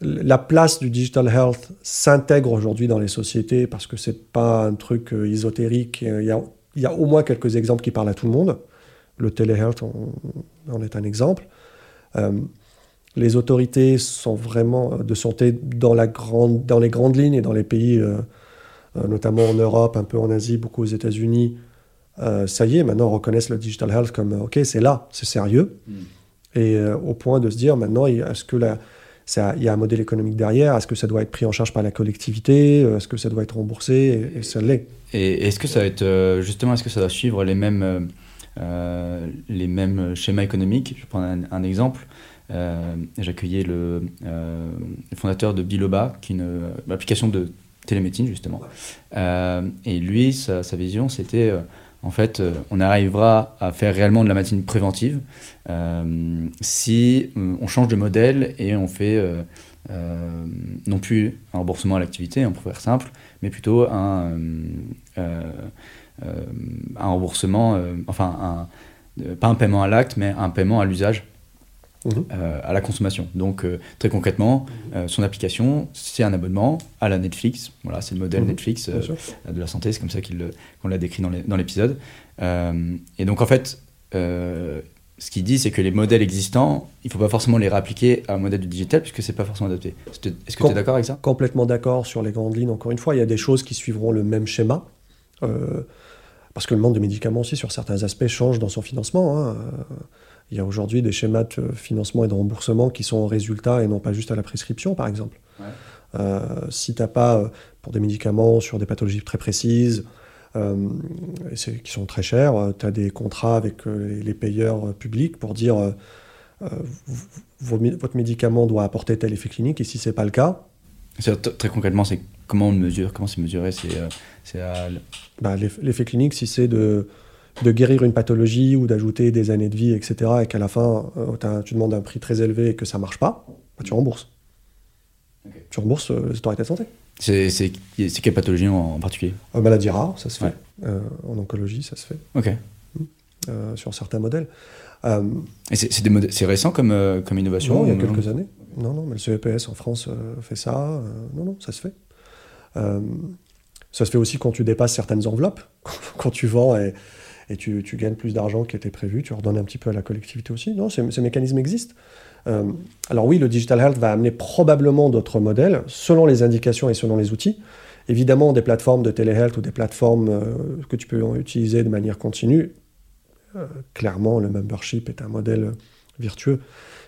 la place du digital health s'intègre aujourd'hui dans les sociétés parce que c'est pas un truc euh, ésotérique. Il y, a, au moins quelques exemples qui parlent à tout le monde. Le téléhealth en, est un exemple. les autorités sont vraiment de santé dans, les grandes lignes et dans les pays euh, notamment en Europe, un peu en Asie, beaucoup aux États-Unis, euh, ça y est, maintenant on reconnaissent le digital health comme OK, c'est là, c'est sérieux. Mm. Et euh, au point de se dire maintenant, est-ce que il y a un modèle économique derrière? Est-ce que ça doit être pris en charge par la collectivité? Est-ce que ça doit être remboursé? Et, ça l'est. Et est-ce que ça va être justement, est-ce que ça va suivre les mêmes, les mêmes schémas économiques? Je prends un, un exemple. j'accueillais le, le, fondateur de Biloba, qui est une, application de télémédecine justement. et lui, sa, vision, c'était en fait, on arrivera à faire réellement de la médecine préventive si on change de modèle et on fait euh, non plus un remboursement à l'activité, on pourrait faire simple, mais plutôt un, euh, euh, un remboursement, enfin, pas un paiement à l'acte, mais un paiement à l'usage. Mhm. à la consommation. Donc très concrètement, son application, c'est un abonnement à la Netflix. Voilà, c'est le modèle mhm. Netflix de la santé, c'est comme ça qu'on l'a décrit dans l'épisode. et donc en fait, ce qu'il dit, c'est que les modèles existants, il ne faut pas forcément les réappliquer à un modèle du digital puisque c'est pas forcément adapté. Est-ce que tu es d'accord avec ça? Complètement d'accord sur les grandes lignes. Encore une fois, il y a des choses qui suivront le même schéma. Euh, parce que le monde du médicament aussi, sur certains aspects, change dans son financement. Hein. Il y a aujourd'hui des schémas de financement et de remboursement qui sont au résultat et non pas juste à la prescription, par exemple. Euh, si tu n'as pas, euh, pour des médicaments sur des pathologies très précises, euh, qui sont très chers. Tu as des contrats avec les payeurs publics pour dire euh, votre médicament doit apporter tel effet clinique et si c'est pas le cas. Très concrètement, c'est comment on mesure Comment c'est mesuré C'est bah, l'effet clinique, si c'est de de guérir une pathologie ou d'ajouter des années de vie, etc., et qu'à la fin, tu demandes un prix très élevé et que ça marche pas, bah, tu rembourses. Tu rembourses euh, les autorités de santé. C'est quelle pathologie en, particulier? Euh, Maladie rare, ça se fait. Euh, en oncologie, ça se fait. Ok. Euh, sur certains modèles. Et c'est récent comme, comme innovation Non, il y a quelques années. Non, non, mais le CEPS en France fait ça. non, non, ça se fait. ça se fait aussi quand tu dépasses certaines enveloppes, quand tu vends et, et tu, gagnes plus d'argent qui était prévu, tu redonnes un petit peu à la collectivité aussi. Non, ces, ces mécanismes existent. Euh, alors oui, le digital health va amener probablement d'autres modèles, selon les indications et selon les outils. Évidemment, des plateformes de téléhealth ou des plateformes euh, que tu peux utiliser de manière continue. Euh, clairement, le membership est un modèle virtueux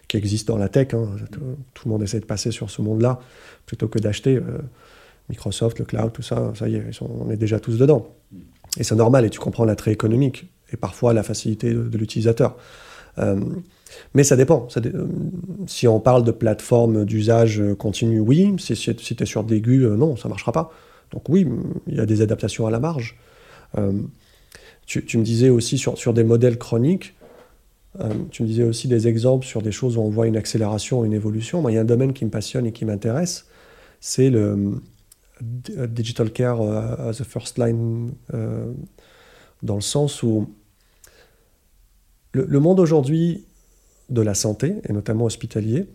qui existe dans la tech. Hein. Tout, le monde essaie de passer sur ce monde-là plutôt que d'acheter Microsoft, le cloud, tout ça. Ça y est, on est déjà tous dedans. Et c'est normal, et tu comprends l'attrait économique et parfois la facilité de, l'utilisateur. Mais ça dépend. Euh, si on parle de plateforme d'usage continu, oui. Si, si tu es sur d'aigu, euh, non, ça ne marchera pas. Donc oui, il y a des adaptations à la marge. Euh, tu, me disais aussi sur, sur des modèles chroniques, tu me disais aussi des exemples sur des choses où on voit une accélération, une évolution. Il y a un domaine qui me passionne et qui m'intéresse, c'est le digital care as a first line, dans le sens où le monde aujourd'hui de la santé, et notamment hospitalier,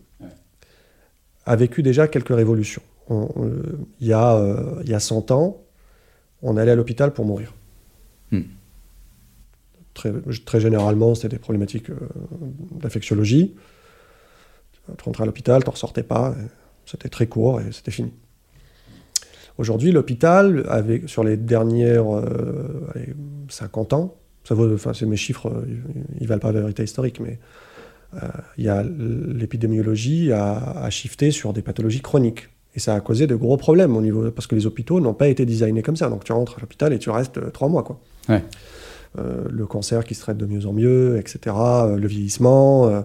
a vécu déjà quelques révolutions. il, y a, euh, il y a 100 ans, on allait à l'hôpital pour mourir. Hmm. Très, très, généralement, c'était des problématiques euh. Tu rentrais à l'hôpital, tu n'en ressortais pas, c'était très court et c'était fini. Aujourd'hui, l'hôpital, sur les dernières 50 euh, ans, ça vaut, enfin, c'est mes chiffres, ils ne valent pas la vérité historique, mais euh, y a l'épidémiologie a, shifté sur des pathologies chroniques. Et ça a causé de gros problèmes au niveau parce que les hôpitaux n'ont pas été designés comme ça. Donc tu rentres à l'hôpital et tu restes euh, trois mois, quoi. Euh, le cancer qui se traite de mieux en mieux, etc. le vieillissement,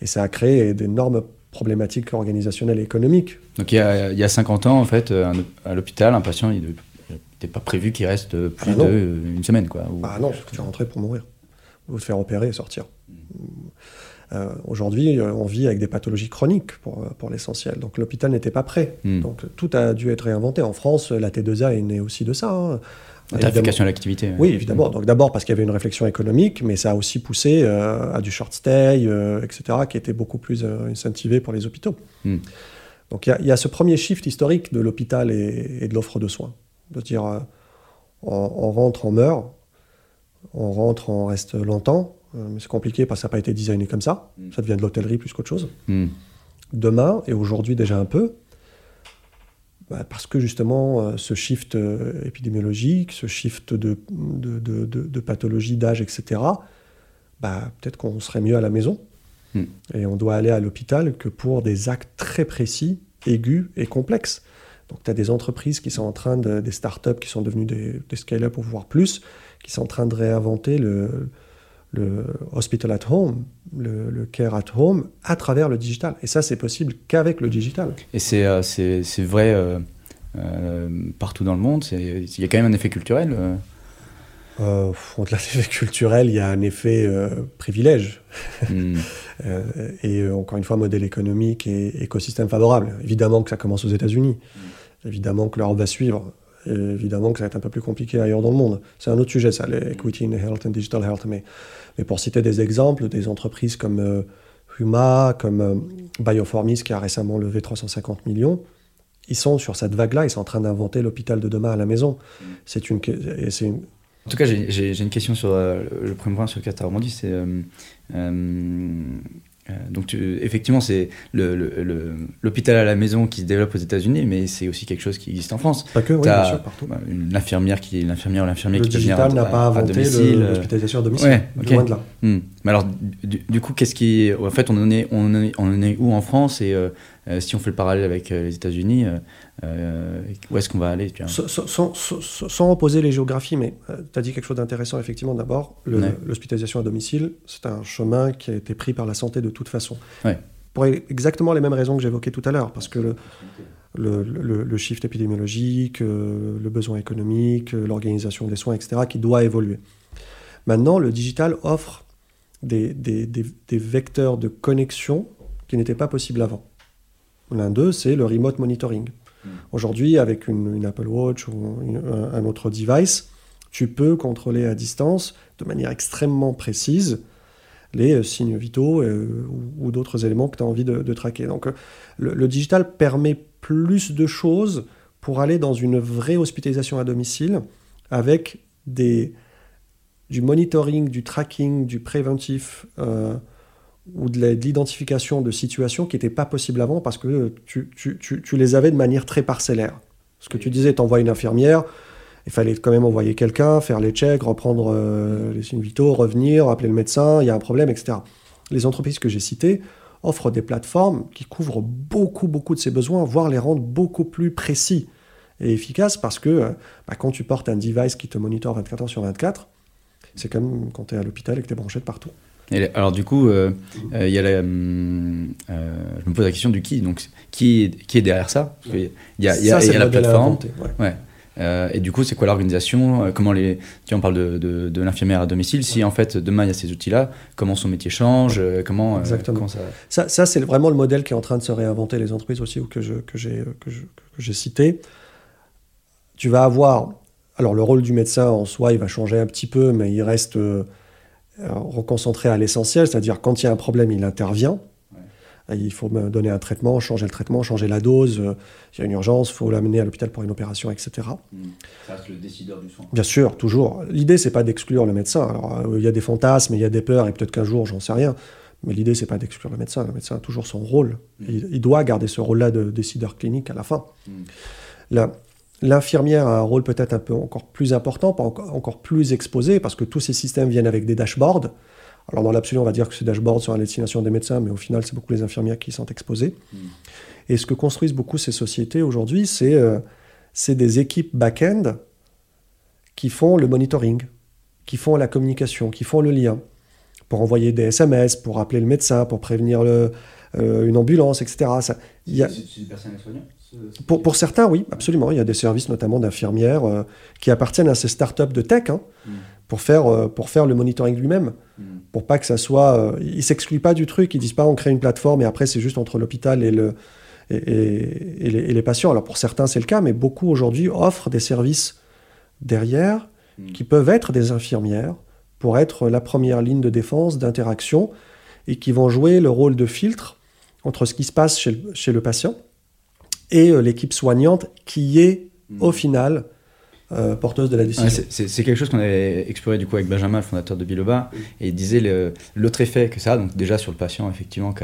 et ça a créé d'énormes problématiques organisationnelles et économiques. Donc il y, a, il y a 50 ans, en fait, à l'hôpital, un patient, il n'était pas prévu qu'il reste plus ah d'une semaine, quoi. Ah non, tu rentrais pour mourir ou te faire opérer et sortir. Euh, aujourd'hui, euh, on vit avec des pathologies chroniques pour, euh, pour l'essentiel. Donc l'hôpital n'était pas prêt. Hmm. Donc tout a dû être réinventé. En France, la T2A est née aussi de ça. Hein. Tarification à l'activité. Oui, évidemment. Donc d'abord parce qu'il y avait une réflexion économique, mais ça a aussi poussé à du short stay, etc., qui était beaucoup plus incentivé pour les hôpitaux. Hmm. Donc il y, a ce premier shift historique de l'hôpital et, de l'offre de soins. De dire, on, rentre, on meurt, on rentre, on reste longtemps, euh, mais c'est compliqué parce que ça n'a pas été designé comme ça. Mm. Ça devient de l'hôtellerie plus qu'autre chose. Mm. Demain, et aujourd'hui déjà un peu, bah, parce que justement euh, ce shift euh, épidémiologique, ce shift de, de, pathologie, d'âge, etc., bah, peut-être qu'on serait mieux à la maison. Mm. Et on doit aller à l'hôpital que pour des actes très précis, aigus et complexes. Donc tu as des entreprises qui sont en train de, des startups qui sont devenues des, des scale-up pour voir plus, qui sont en train de réinventer le, le hospital at home, le, care at home, à travers le digital. Et ça, c'est possible qu'avec le digital. Et c'est euh, vrai euh, euh, partout dans le monde Il y a quand même un effet culturel euh, de l'effet culturel, il y a un effet privilège. Hmm. et encore une fois, modèle économique et écosystème favorable. Évidemment que ça commence aux États-Unis. Hmm. Évidemment que l'Europe va suivre. Et évidemment que ça va être un peu plus compliqué ailleurs dans le monde. C'est un autre sujet, ça, l'equity in health and digital health. Mais mais pour citer des exemples, des entreprises comme euh, Huma, comme euh, Bioformis qui a récemment levé 350 millions, ils sont sur cette vague-là, ils sont en train d'inventer l'hôpital de demain à la maison. C'est une. En tout cas, j'ai une question sur euh, le premier point sur lequel tu as rebondi, c'est euh, donc effectivement, c'est l'hôpital à la maison qui se développe aux États-Unis, mais c'est aussi quelque chose qui existe en France. Pas que, oui, bien sûr, partout. Bah, une infirmière qui, l'infirmière ou l'infirmier qui peut venir à, n'a pas inventé l'hospitalisation à domicile. Ouais, loin de là. Hmm. Mais alors, du, coup, qu'est-ce qui, en fait, on en est, on en est, on est où en France et euh, euh, si on fait le parallèle avec les États-Unis, euh, où est-ce qu'on va aller sans, opposer les géographies, mais euh, tu as dit quelque chose d'intéressant, effectivement. D'abord, l'hospitalisation à domicile, c'est un chemin qui a été pris par la santé de toute façon. Pour exactement les mêmes raisons que j'évoquais tout à l'heure, parce que le, le, shift épidémiologique, euh, le besoin économique, l'organisation des soins, etc., qui doit évoluer. Maintenant, le digital offre des, des, des vecteurs de connexion qui n'étaient pas possibles avant. L'un d'eux, c'est le remote monitoring. Mm. Aujourd'hui, avec une, Apple Watch ou un, autre device, tu peux contrôler à distance de manière extrêmement précise les euh, signes vitaux euh, ou, d'autres éléments que tu as envie de, traquer. Donc euh, le, digital permet plus de choses pour aller dans une vraie hospitalisation à domicile avec du monitoring, du tracking, du préventif ou de l'identification de situations qui n'étaient pas possibles avant parce que tu, tu, tu, les avais de manière très parcellaire. Ce que tu disais, tu envoies une infirmière, il fallait quand même envoyer quelqu'un, faire les checks, reprendre euh, les signes vitaux, revenir, appeler le médecin, il y a un problème, etc. Les entreprises que j'ai citées offrent des plateformes qui couvrent beaucoup, beaucoup de ces besoins, voire les rendent beaucoup plus précis et efficaces parce que euh, bah, quand tu portes un device qui te monitore 24 heures sur 24, c'est comme quand tu es à l'hôpital et que tu es branché de partout alors du coup, euh, euh, il y a hum, euh, je me pose la question du qui. Donc qui est, qui est derrière ça? Il y a, y a, la plateforme. ouais. et du coup, c'est quoi l'organisation? Comment les Tu on parle de, de, l'infirmière à domicile. Si en fait demain il y a ces outils-là, comment son métier change Comment Exactement. ça Ça, c'est vraiment le modèle qui est en train de se réinventer les entreprises aussi ou que je que j'ai que j'ai cité. Tu vas avoir alors le rôle du médecin en soi, il va changer un petit peu, mais il reste reconcentrer à l'essentiel, c'est-à-dire quand il y a un problème, il intervient. Il faut me donner un traitement, changer le traitement, changer la dose. Euh, il y a une urgence, il faut l'amener à l'hôpital pour une opération, etc. Hmm. Ça reste le décideur du soin. Bien sûr, toujours. L'idée, c'est pas d'exclure le médecin. Alors, euh, il y a des fantasmes, il y a des peurs, et peut-être qu'un jour, j'en sais rien. Mais l'idée, c'est pas d'exclure le médecin. Le médecin a toujours son rôle. Hmm. Il, doit garder ce rôle-là de décideur clinique à la fin. Hmm. L'infirmière a un rôle peut-être un peu encore plus important, encore plus exposé, parce que tous ces systèmes viennent avec des dashboards. Alors dans l'absolu, on va dire que ces dashboards sont à la destination des médecins, mais au final, c'est beaucoup les infirmières qui sont exposées. Hmm. Et ce que construisent beaucoup ces sociétés aujourd'hui, c'est euh, des équipes back-end qui font le monitoring, qui font la communication, qui font le lien, pour envoyer des SMS, pour appeler le médecin, pour prévenir le, euh, une ambulance, etc. C'est des pour, pour, certains, oui, absolument. Il y a des services notamment d'infirmières euh, qui appartiennent à ces startups de tech hein, mm. pour, faire, euh, pour faire le monitoring lui-même. Mm. Pour pas que ça soit. Euh, ils ne s'excluent pas du truc, ils disent pas on crée une plateforme et après c'est juste entre l'hôpital et, le, et, et, les, patients. Alors pour certains c'est le cas, mais beaucoup aujourd'hui offrent des services derrière mm. qui peuvent être des infirmières pour être la première ligne de défense, d'interaction et qui vont jouer le rôle de filtre entre ce qui se passe chez chez le patient et euh, l'équipe soignante qui est au hmm. final euh, porteuse de la décision. c'est quelque chose qu'on avait exploré du coup avec Benjamin, le fondateur de Biloba, et il disait l'autre effet que ça a, donc déjà sur le patient effectivement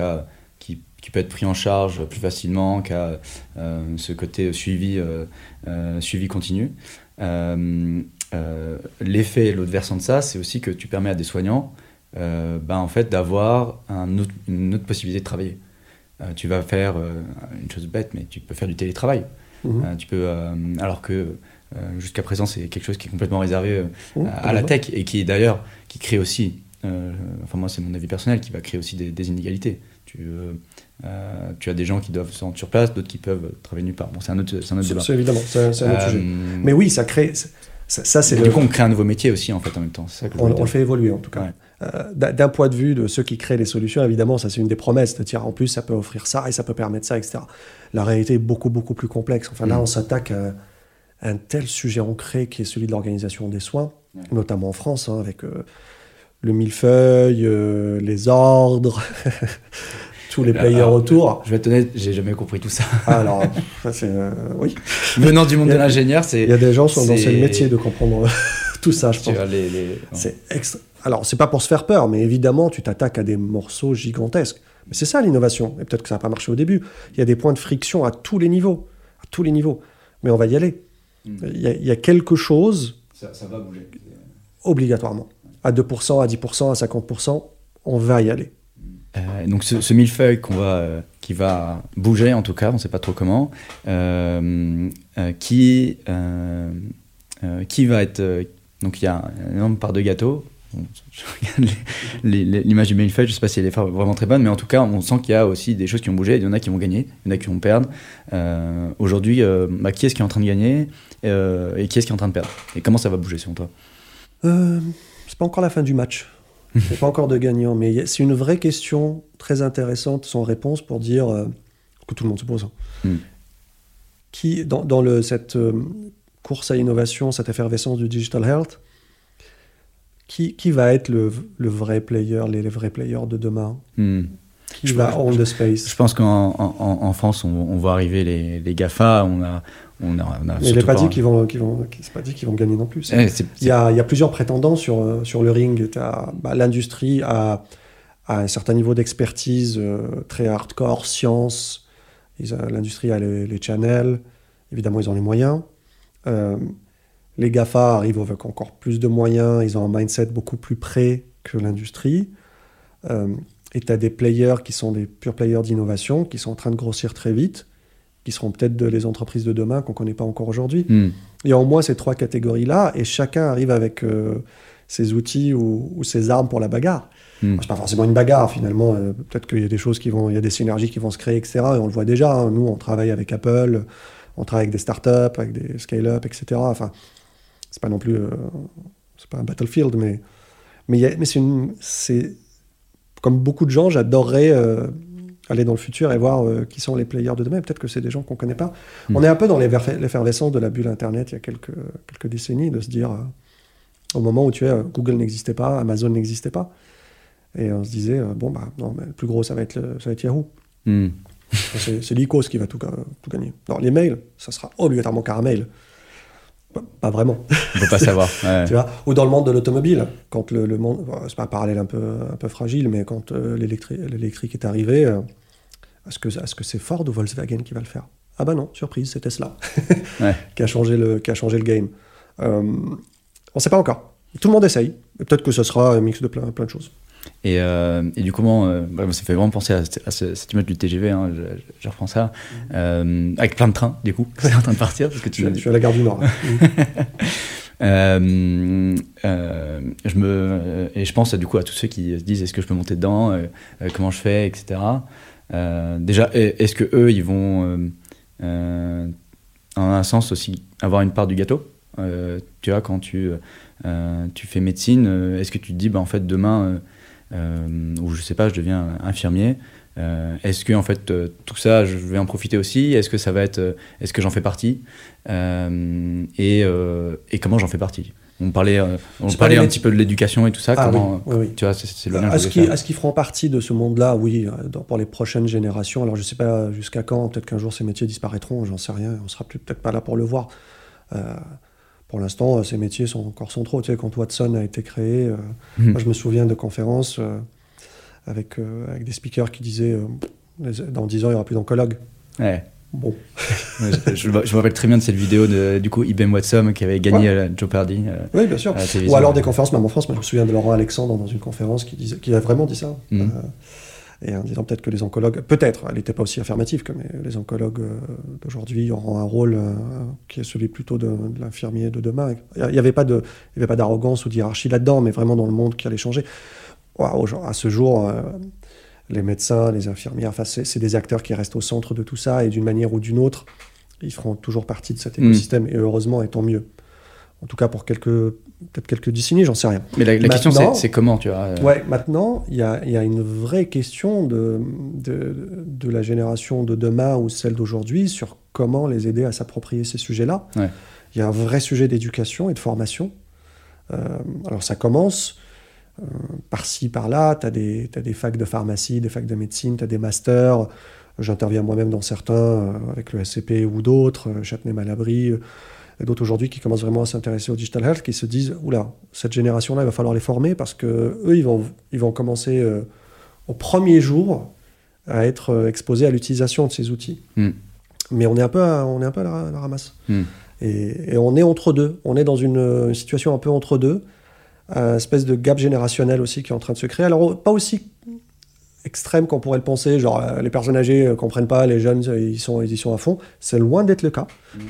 qui, qui, peut être pris en charge plus facilement, qui a euh, ce côté suivi, suivi continu. L'effet, l'autre versant de ça, c'est aussi que tu permets à des soignants ben, en fait, d'avoir un une autre possibilité de travailler. Euh, tu vas faire euh, une chose bête, mais tu peux faire du télétravail. Mhm. Euh, tu peux, alors que jusqu'à présent, c'est quelque chose qui est complètement réservé mhm, à la tech et qui d'ailleurs qui crée aussi enfin moi c'est mon avis personnel, qui va créer aussi des, inégalités. Tu, tu as des gens qui doivent se rendre sur place, d'autres qui peuvent travailler nulle part. Bon, c'est un autre, un autre débat. C'est évidemment, c'est un autre sujet. Mais oui, ça crée. Ça, c'est Du coup, on crée un nouveau métier aussi, en fait, en même temps. Ça on, le fait évoluer, en tout cas. D'un point de vue de ceux qui créent les solutions, évidemment, ça c'est une des promesses de dire en plus ça peut offrir ça et ça peut permettre ça, etc. La réalité est beaucoup, beaucoup plus complexe. Enfin, là, mm. on s'attaque à un tel sujet ancré qui est celui de l'organisation des soins, notamment en France, hein, avec euh, le millefeuille, euh, les ordres, tous les players autour. Je vais être honnête, j'ai jamais compris tout ça. Ah, alors, c'est. Euh, oui. Venant du monde de l'ingénieur, c'est. Il y a des gens qui sont dans le métier de comprendre tout ça, je pense. Les, les... C'est extra... Alors, c'est pas pour se faire peur, mais évidemment, tu t'attaques à des morceaux gigantesques. Mais c'est ça l'innovation. Et peut-être que ça n'a pas marché au début. Il y a des points de friction à tous les niveaux. À tous les niveaux. Mais on va y aller. Il y, a, quelque chose. Ça, va bouger. Obligatoirement. À 2%, à 10%, à 50%, on va y aller. Euh, donc ce, millefeuille qu'on va, euh, qui va bouger, en tout cas, on ne sait pas trop comment, euh, qui, qui va être... donc il y a un énorme part de gâteau. je regarde l'image du millefeuille, je ne sais pas si elle est vraiment très bonne, mais en tout cas, on sent qu'il y a aussi des choses qui ont bougé. Il y en a qui vont gagner, il y en a qui vont perdre. Aujourd'hui, bah, qui est-ce qui est en train de gagner euh, et qui est-ce qui est en train de perdre? Et comment ça va bouger selon toi? Euh, C'est pas encore la fin du match. C'est pas encore de gagnant, mais c'est une vraie question très intéressante sans réponse pour dire euh, que tout le monde se pose. Hmm. Qui, dans, dans le, cette euh, course à l'innovation, cette effervescence du digital health, qui, qui va être le, le, vrai player, les, vrais players de demain hmm. Qui va own the space Je pense qu'en en, en, France, on, on, voit arriver les, les GAFA, on a, on a, on a il n'est pas dit qu'ils vont, vont, pas dit qu'ils vont gagner non plus. Eh, il, y a, il, y a, plusieurs prétendants sur, sur le ring. Bah, L'industrie a, a, un certain niveau d'expertise euh, très hardcore, science. L'industrie a les, les, channels. Évidemment, ils ont les moyens. Euh, les GAFA arrivent avec encore plus de moyens. Ils ont un mindset beaucoup plus près que l'industrie. et tu as des players qui sont des purs players d'innovation, qui sont en train de grossir très vite qui seront peut-être les entreprises de demain qu'on ne connaît pas encore aujourd'hui. Hmm. Il y a au moins ces trois catégories-là, et chacun arrive avec euh, ses outils ou, ses armes pour la bagarre. Hmm. C'est pas forcément une bagarre finalement. Euh, peut-être qu'il y a des choses qui vont, il y a des synergies qui vont se créer, etc. Et on le voit déjà. Hein. Nous, on travaille avec Apple, on travaille avec des startups, avec des scale-up, etc. Enfin, c'est pas non plus, euh, c'est pas un battlefield, mais mais, mais c'est comme beaucoup de gens, j'adorerais aller dans le futur et voir euh, qui sont les players de demain. Peut-être que c'est des gens qu'on ne connaît pas. Hmm. On est un peu dans l'effervescence de la bulle Internet il y a quelques, quelques décennies, de se dire, euh, au moment où tu es, euh, Google n'existait pas, Amazon n'existait pas. Et on se disait, bon, bah, non, mais le plus gros, ça va être, ça va être Yahoo. Hmm. c'est l'ICOS qui va tout, tout gagner. Non, les mails, ça sera obligatoirement Caramel. Pas vraiment. On peut pas savoir. tu vois Ou dans le monde de l'automobile, quand le, monde, c'est pas un parallèle un peu, un peu fragile, mais quand l'électrique est arrivé, est-ce que c'est -ce c'est Ford ou Volkswagen qui va le faire? Ah bah non, surprise, c'est Tesla qui, a changé le, qui a changé le game. Euh, on ne sait pas encore. Tout le monde essaye. Peut-être que ce sera un mix de plein, plein de choses. Et, euh, et, du coup, euh, ça fait vraiment penser à, cette image du TGV, hein, je, reprends ça, euh, avec plein de trains, du coup, c'est en train de partir. Parce que tu... je, suis à la gare du Nord. Euh, je me, et je pense du coup à tous ceux qui se disent est-ce que je peux monter dedans, comment je fais, etc. Déjà, est-ce que eux, ils vont, en un sens aussi, avoir une part du gâteau? Tu vois, quand tu, tu fais médecine, est-ce que tu te dis, bah, en fait, demain, ou je sais pas, je deviens infirmier Est-ce que en fait tout ça, je vais en profiter aussi? Est-ce que ça va être, est-ce que j'en fais partie? Et, et, comment j'en fais partie? On parlait, euh, on parlait un petit peu de l'éducation et tout ça. Ah comment, oui, Tu vois, c'est le lien Est-ce qu'ils est feront partie de ce monde-là Oui, euh, pour les prochaines générations. Alors, je ne sais pas jusqu'à quand. Peut-être qu'un jour, ces métiers disparaîtront. J'en sais rien. On sera peut-être pas là pour le voir. Euh, pour l'instant, ces métiers sont encore centraux. Tu sais, quand Watson a été créé, mhm. moi, je me souviens de conférences avec, avec des speakers qui disaient dans 10 ans, il n'y aura plus d'oncologue. Ouais. Bon. je, me rappelle très bien de cette vidéo de du coup Ibn Watson qui avait gagné ouais. Joe Pardy. Euh, oui, bien sûr. Ou alors des conférences, même en France, moi je me souviens de Laurent Alexandre dans une conférence qui, disait, qui a vraiment dit ça. Mhm. Et en disant peut-être que les oncologues, peut-être, elle n'était pas aussi affirmative que mais les oncologues euh, d'aujourd'hui auront un rôle euh, qui est celui plutôt de, de l'infirmier de demain. Il n'y avait pas de, il y avait pas d'arrogance ou d'hierarchie là-dedans, mais vraiment dans le monde qui allait changer. À ce jour, euh, les médecins, les infirmières, enfin, c'est des acteurs qui restent au centre de tout ça et d'une manière ou d'une autre, ils feront toujours partie de cet Mm. écosystème et heureusement, et tant mieux. En tout cas pour quelques, peut-être quelques décennies, j'en sais rien. Mais la, la question, c'est comment, tu vois euh, Ouais, maintenant, il y a, il y a une vraie question de, de, de la génération de demain ou celle d'aujourd'hui sur comment les aider à s'approprier ces sujets-là. Ouais. Il y a un vrai sujet d'éducation et de formation. Euh, alors ça commence euh, par-ci, par-là. Tu as, des t'as des facs de pharmacie, des facs de médecine, tu as des masters. J'interviens moi-même dans certains euh, avec le SCP ou d'autres, Châtenay-Malabry. Et d'autres aujourd'hui qui commencent vraiment à s'intéresser au digital health, qui se disent oula, cette génération-là, il va falloir les former parce que eux, ils vont, ils vont commencer euh, au premier jour à être euh, exposés à l'utilisation de ces outils. Mm. Mais on est un peu à, on est un peu à la, à la ramasse. Mm. Et, et on est entre deux. On est dans une, situation un peu entre deux. Un espèce de gap générationnel aussi qui est en train de se créer. Alors, pas aussi extrême qu'on pourrait le penser, genre euh, les personnes âgées ne comprennent pas, les jeunes euh, ils sont, ils y sont à fond. C'est loin d'être le cas.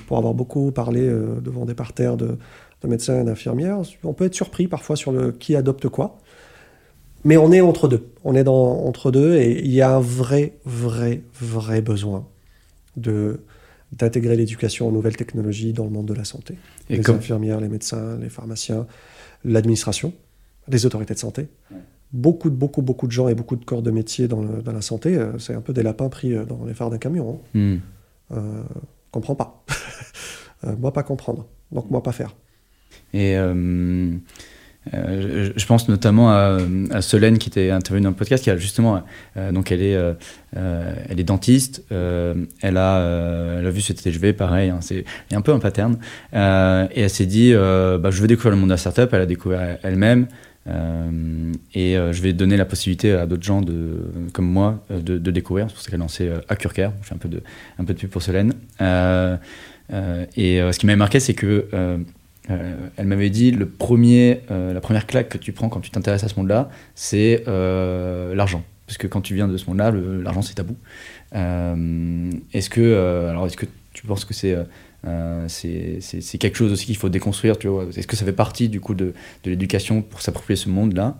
Pour avoir beaucoup parlé euh, devant des parterres de, de médecins et d'infirmières, on peut être surpris parfois sur le qui adopte quoi. Mais on est entre deux. On est dans, entre deux et il y a un vrai, vrai, vrai besoin de d'intégrer l'éducation aux nouvelles technologies dans le monde de la santé. Et les comme- infirmières, les médecins, les pharmaciens, l'administration, les autorités de santé. Ouais. Beaucoup, de- beaucoup, beaucoup de gens et beaucoup de corps de métier dans, le- dans la santé, euh, c'est un peu des lapins pris euh, dans les phares d'un camion. hein. Euh, comprends pas. Moi, pas comprendre. Donc, moi, pas faire. Et euh, euh, je, pense notamment à, à Solène qui était intervenue dans le podcast, qui a justement, donc elle est, elle est dentiste, elle, a, elle a vu ce TGV, pareil, hein, c'est il y a un peu un pattern, et elle s'est dit, bah, je veux découvrir le monde de la startup, elle a découvert elle-même, euh, et euh, je vais donner la possibilité à d'autres gens de, comme moi euh, de, découvrir. C'est pour ça qu'elle a lancé Accurcare. Je fais un peu de, un peu de pub pour Solène. Et ce qui m'avait marqué, c'est que elle m'avait dit le premier, la première claque que tu prends quand tu t'intéresses à ce monde-là, c'est l'argent. Parce que quand tu viens de ce monde-là, l'argent c'est tabou. Est-ce que, alors est-ce que tu penses que c'est euh, euh, c'est quelque chose aussi qu'il faut déconstruire tu vois Est-ce que ça fait partie du coup de, de l'éducation pour s'approprier ce monde-là?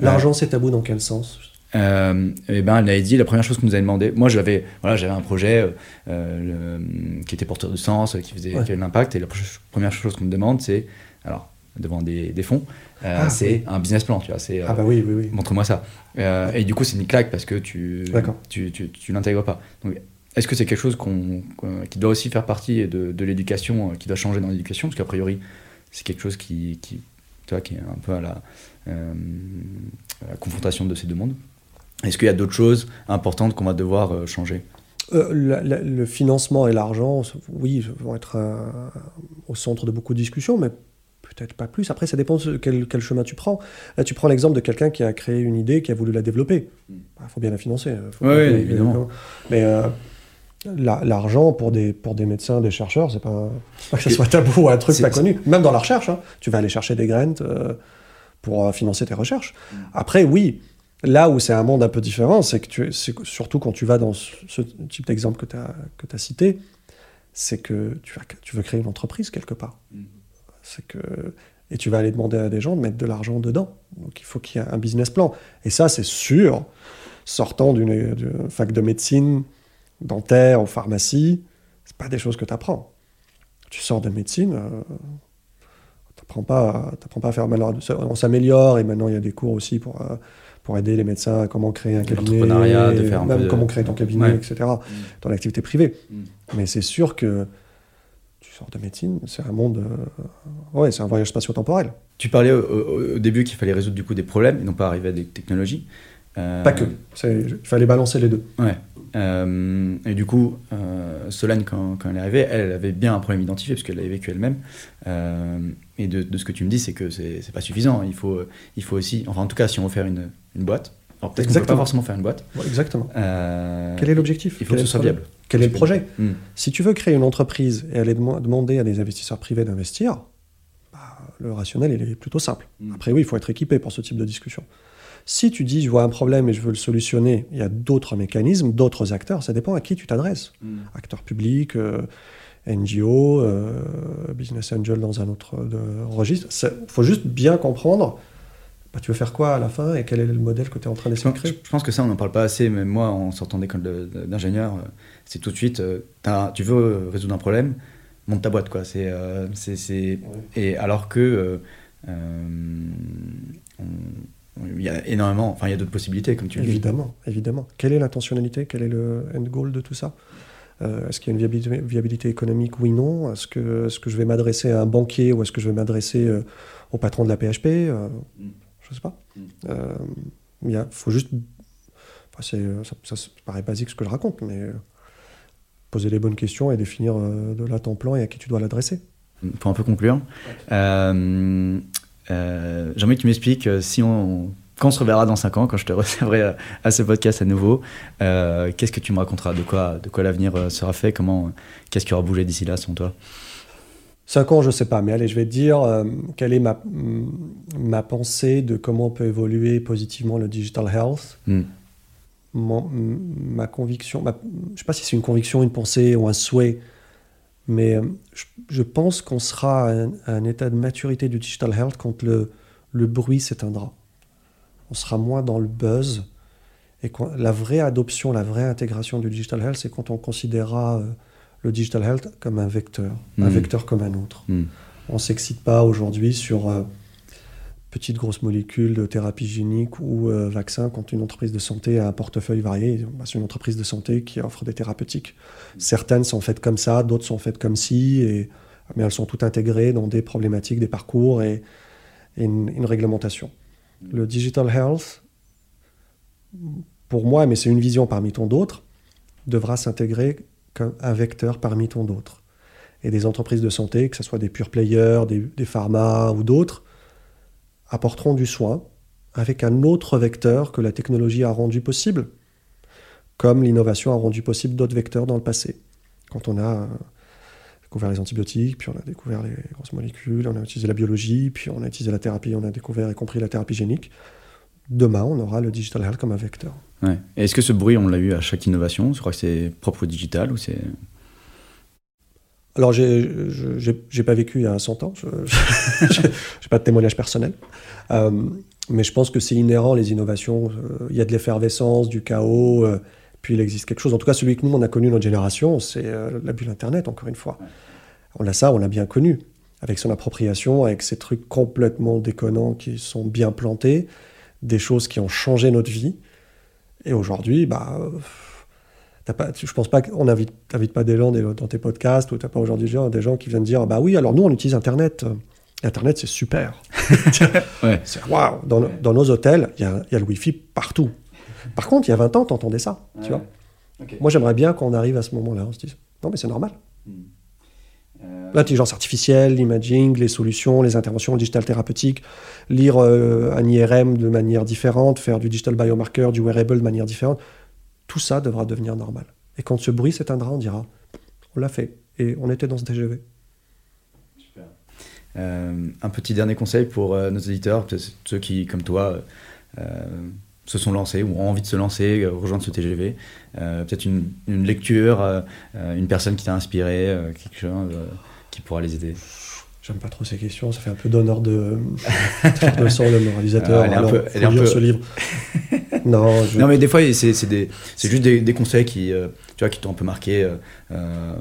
L'argent, c'est tabou dans quel sens? euh, et ben, elle avait dit la première chose qu'on nous avait demandé. Moi, j'avais voilà, j'avais un projet euh, euh, le- qui était porteur de sens, qui faisait Ouais. de l'impact. Et la pre- première chose qu'on me demande, c'est alors devant des, des fonds, euh, Ah, c'est oui. un business plan. Tu vois, c'est euh, Ah, bah oui, oui, oui. montre-moi ça. Euh, et du coup, c'est une claque parce que tu tu, tu, tu l'intègres pas. Donc, est-ce que c'est quelque chose qu'on, qu'on- qui doit aussi faire partie de, de l'éducation, euh, qui doit changer dans l'éducation? Parce qu'a priori, c'est quelque chose qui, qui, tu vois, qui est un peu à la, euh, à la confrontation de ces deux mondes. Est-ce qu'il y a d'autres choses importantes qu'on va devoir euh, changer? Euh, la- la- le financement et l'argent, oui, vont être euh, au centre de beaucoup de discussions, mais peut-être pas plus. Après, ça dépend de quel, quel chemin tu prends. Là, tu prends l'exemple de quelqu'un qui a créé une idée, qui a voulu la développer. Il faut bien la financer. faut Ouais, que- évidemment. Mais euh, l'argent pour des, pour des médecins, des chercheurs, c'est pas, pas que ça soit tabou ou un truc pas connu. Même dans la recherche, hein, tu vas aller chercher des graines euh, pour euh, financer tes recherches. Après, oui, là où c'est un monde un peu différent, c'est que tu, surtout quand tu vas dans ce, ce type d'exemple que tu as, que as cité, c'est que tu, vas- tu veux créer une entreprise quelque part. C'est que et tu vas aller demander à des gens de mettre de l'argent dedans. Donc il faut qu'il y ait un business plan. Et ça, c'est sûr, sortant d'une fac de médecine, dentaire ou pharmacie, c'est pas des choses que tu apprends. Tu sors de médecine, euh, t'apprends pas, t'apprends pas à faire malheur. On s'améliore et maintenant il y a des cours aussi pour, euh, pour aider les médecins à comment créer un cabinet, l'entrepreneuriat, de faire un même peu de- comment créer ton cabinet, Ouais. etc. Dans l'activité privée. Mais c'est sûr que tu sors de médecine, c'est un monde, euh, ouais, c'est un voyage spatio-temporel. Tu parlais au, au- au début qu'il fallait résoudre du coup des problèmes et non pas arriver à des technologies. Euh, Pas que. Il fallait balancer les deux. Ouais. Euh, et du coup, euh, Solane, quand, quand elle est arrivée, elle, avait bien un problème identifié parce qu'elle l'avait vécu elle-même. Euh, et de, de ce que tu me dis, c'est que c'est pas suffisant. Il faut, il faut aussi, enfin en tout cas, si on veut faire une, une boîte, alors peut-être qu'on peut pas forcément faire une boîte. Ouais, exactement. Quel est l'objectif? Il faut Quel que ce soit viable. Quel est le projet? Hmm. Si tu veux créer une entreprise et aller dem- demander à des investisseurs privés d'investir, bah, le rationnel, il est plutôt simple. Mm. Après, oui, il faut être équipé pour ce type de discussion. Si tu dis, je vois un problème et je veux le solutionner, il y a d'autres mécanismes, d'autres acteurs, ça dépend à qui tu t'adresses. Mm. Acteurs publics, euh, NGO, euh, Business Angel dans un autre registre. Il faut juste bien comprendre bah, tu veux faire quoi à la fin et quel est le modèle que tu es en train d'essayer de créer Je pense que ça, on n'en parle pas assez. Même moi, en sortant d'école d'ingénieur, c'est tout de suite, tu veux résoudre un problème, monte ta boîte. Quoi. C'est, c'est, Et alors que il y a énormément, enfin il y a d'autres possibilités comme tu le dis. Évidemment, évidemment. Quelle est l'intentionnalité? Quel est le end goal de tout ça? Euh, Est-ce qu'il y a une viabilité, économique? Oui, non. Est-ce que, est que je vais m'adresser à un banquier ou est-ce que je vais m'adresser euh, au patron de la PHP euh, mm. Je ne sais pas. Mm. Il faut juste... ça, ça, paraît basique ce que je raconte, mais poser les bonnes questions et définir de là ton plan et à qui tu dois l'adresser. Pour un peu conclure, euh, J'ai envie que tu m'expliques euh, si on, quand on se reverra dans 5 ans, quand je te recevrai à, ce podcast à nouveau, euh, qu'est-ce que tu me raconteras? De quoi, de quoi l'avenir euh, sera fait? Comment, Qu'est-ce qui aura bougé d'ici là, selon toi? 5 ans, je ne sais pas, mais allez, je vais te dire quelle est ma, ma pensée de comment peut évoluer positivement le digital health. Hmm. ma conviction, je ne sais pas si c'est une conviction, une pensée ou un souhait, mais euh, je, pense qu'on sera à un, état de maturité du digital health quand le, le bruit s'éteindra. On sera moins dans le buzz. Et la vraie adoption, la vraie intégration du digital health, c'est quand on considérera euh, le digital health comme un vecteur, un hmm. vecteur comme un autre. Hmm. On ne s'excite pas aujourd'hui sur euh, petites grosses molécules de thérapie génique ou euh, vaccin quand une entreprise de santé a un portefeuille varié. Bah, c'est une entreprise de santé qui offre des thérapeutiques. Certaines sont faites comme ça, d'autres sont faites comme ci, et, mais elles sont toutes intégrées dans des problématiques, des parcours et, une, réglementation. Le digital health, pour moi, mais c'est une vision parmi tant d'autres, devra s'intégrer comme un vecteur parmi tant d'autres. Et des entreprises de santé, que ce soit des pure players, des, des pharma ou d'autres, apporteront du soin avec un autre vecteur que la technologie a rendu possible, comme l'innovation a rendu possible d'autres vecteurs dans le passé. Quand on a découvert les antibiotiques, puis on a découvert les grosses molécules, on a utilisé la biologie, puis on a utilisé la thérapie, on a découvert et compris la thérapie génique. Demain, on aura le digital health comme un vecteur. Ouais. Est-ce que ce bruit, on l'a eu à chaque innovation? Je crois que c'est propre au digital ou c'est alors, j'ai pas vécu il y a 100 ans, je n'ai pas de témoignage personnel. Euh, mais je pense que c'est inhérent, les innovations. Euh, il y a de l'effervescence, du chaos, euh, puis il existe quelque chose. En tout cas, celui que nous, on a connu, notre génération, c'est la bulle Internet, encore une fois. On a ça, on l'a bien connu, avec son appropriation, avec ces trucs complètement déconnants qui sont bien plantés, des choses qui ont changé notre vie. Et aujourd'hui, bah pas, je pense pas qu'on n'invite pas des gens dans tes podcasts ou tu n'as pas aujourd'hui des gens qui viennent dire bah oui, alors nous on utilise Internet. Internet c'est super. ouais. Wow. Dans, dans, nos hôtels, il y a, y a, le Wi-Fi partout. Par contre, il y a 20 ans, tu entendais ça. Tu vois Moi j'aimerais bien qu'on arrive à ce moment-là. On se dise non, mais c'est normal. Hmm. Euh, L'intelligence artificielle, l'imaging, les solutions, les interventions digital thérapeutiques, lire euh, un IRM de manière différente, faire du digital biomarker, du wearable de manière différente tout ça devra devenir normal. Et quand ce bruit s'éteindra, on dira, on l'a fait, et on était dans ce TGV. Super. Euh, un petit dernier conseil pour euh, nos éditeurs, ceux qui, comme toi, euh, se sont lancés ou ont envie de se lancer, rejoindre ce TGV. Peut-être une, une, lecture, une personne qui t'a inspiré, quelque chose qui pourra les aider. J'aime pas trop ces questions, ça fait un peu d'honneur de, de sang le moralisateur. elle est un peu, elle est un peu... ce livre. non, non, mais des fois, c'est juste des, des, conseils qui, euh, tu vois, qui t'ont un peu marqué. Euh, euh,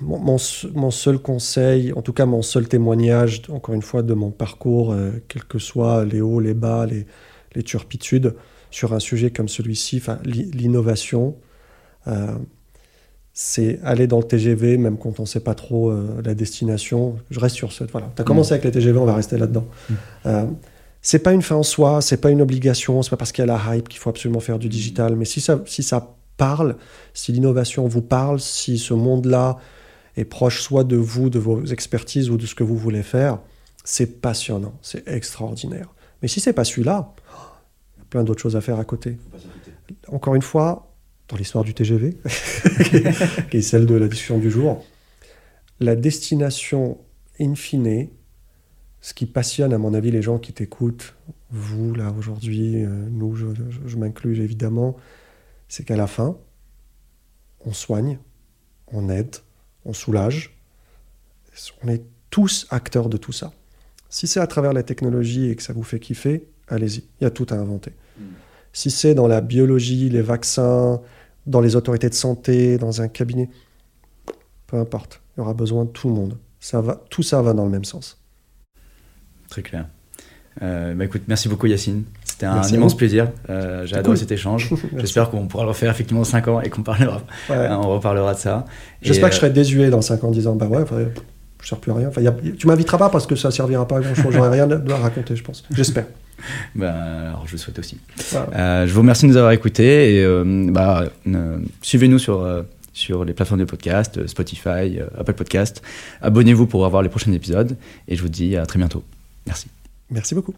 mon, mon, seul conseil, en tout cas mon seul témoignage, encore une fois, de mon parcours, quels que soient les hauts, les bas, les, les turpitudes, sur un sujet comme celui-ci, l'innovation, c'est aller dans le TGV, même quand on ne sait pas trop euh, la destination. Je reste sur ce. Voilà. Tu as commencé mm. avec les TGV, on va rester là-dedans. Mm. Euh, c'est pas une fin en soi, c'est pas une obligation, c'est pas parce qu'il y a la hype qu'il faut absolument faire du digital. Mais si ça, si ça parle, si l'innovation vous parle, si ce monde-là est proche soit de vous, de vos expertises ou de ce que vous voulez faire, c'est passionnant, c'est extraordinaire. Mais si c'est pas celui-là, il y a plein d'autres choses à faire à côté. Encore une fois, dans l'histoire du TGV, qui est celle de la discussion du jour, la destination in fine, ce qui passionne, à mon avis, les gens qui t'écoutent, vous, là, aujourd'hui, euh, nous, je, je m'inclus évidemment, c'est qu'à la fin, on soigne, on aide, on soulage. On est tous acteurs de tout ça. Si c'est à travers la technologie et que ça vous fait kiffer, allez-y, il y a tout à inventer. Mm. Si c'est dans la biologie, les vaccins, dans les autorités de santé, dans un cabinet, peu importe, il y aura besoin de tout le monde. Ça va, tout ça va dans le même sens. Très clair. Euh, bah écoute, merci beaucoup Yacine. C'était un immense plaisir. Euh, j'ai adoré cet échange. J'espère qu'on pourra le refaire effectivement dans 5 ans et qu'on parlera, euh, on reparlera de ça. J'espère que je serai désuet dans 5 ans en disant bah ouais, je ne sers plus à rien. Enfin, tu m'inviteras pas parce que ça ne servira pas à grand chose. J'aurai rien à raconter, je pense. J'espère. bah, alors je le souhaite aussi. je vous remercie de nous avoir écoutés et bah, suivez-nous sur sur les plateformes de podcast, Spotify, Apple Podcast. Abonnez-vous pour avoir les prochains épisodes et je vous dis à très bientôt. Merci. Merci beaucoup.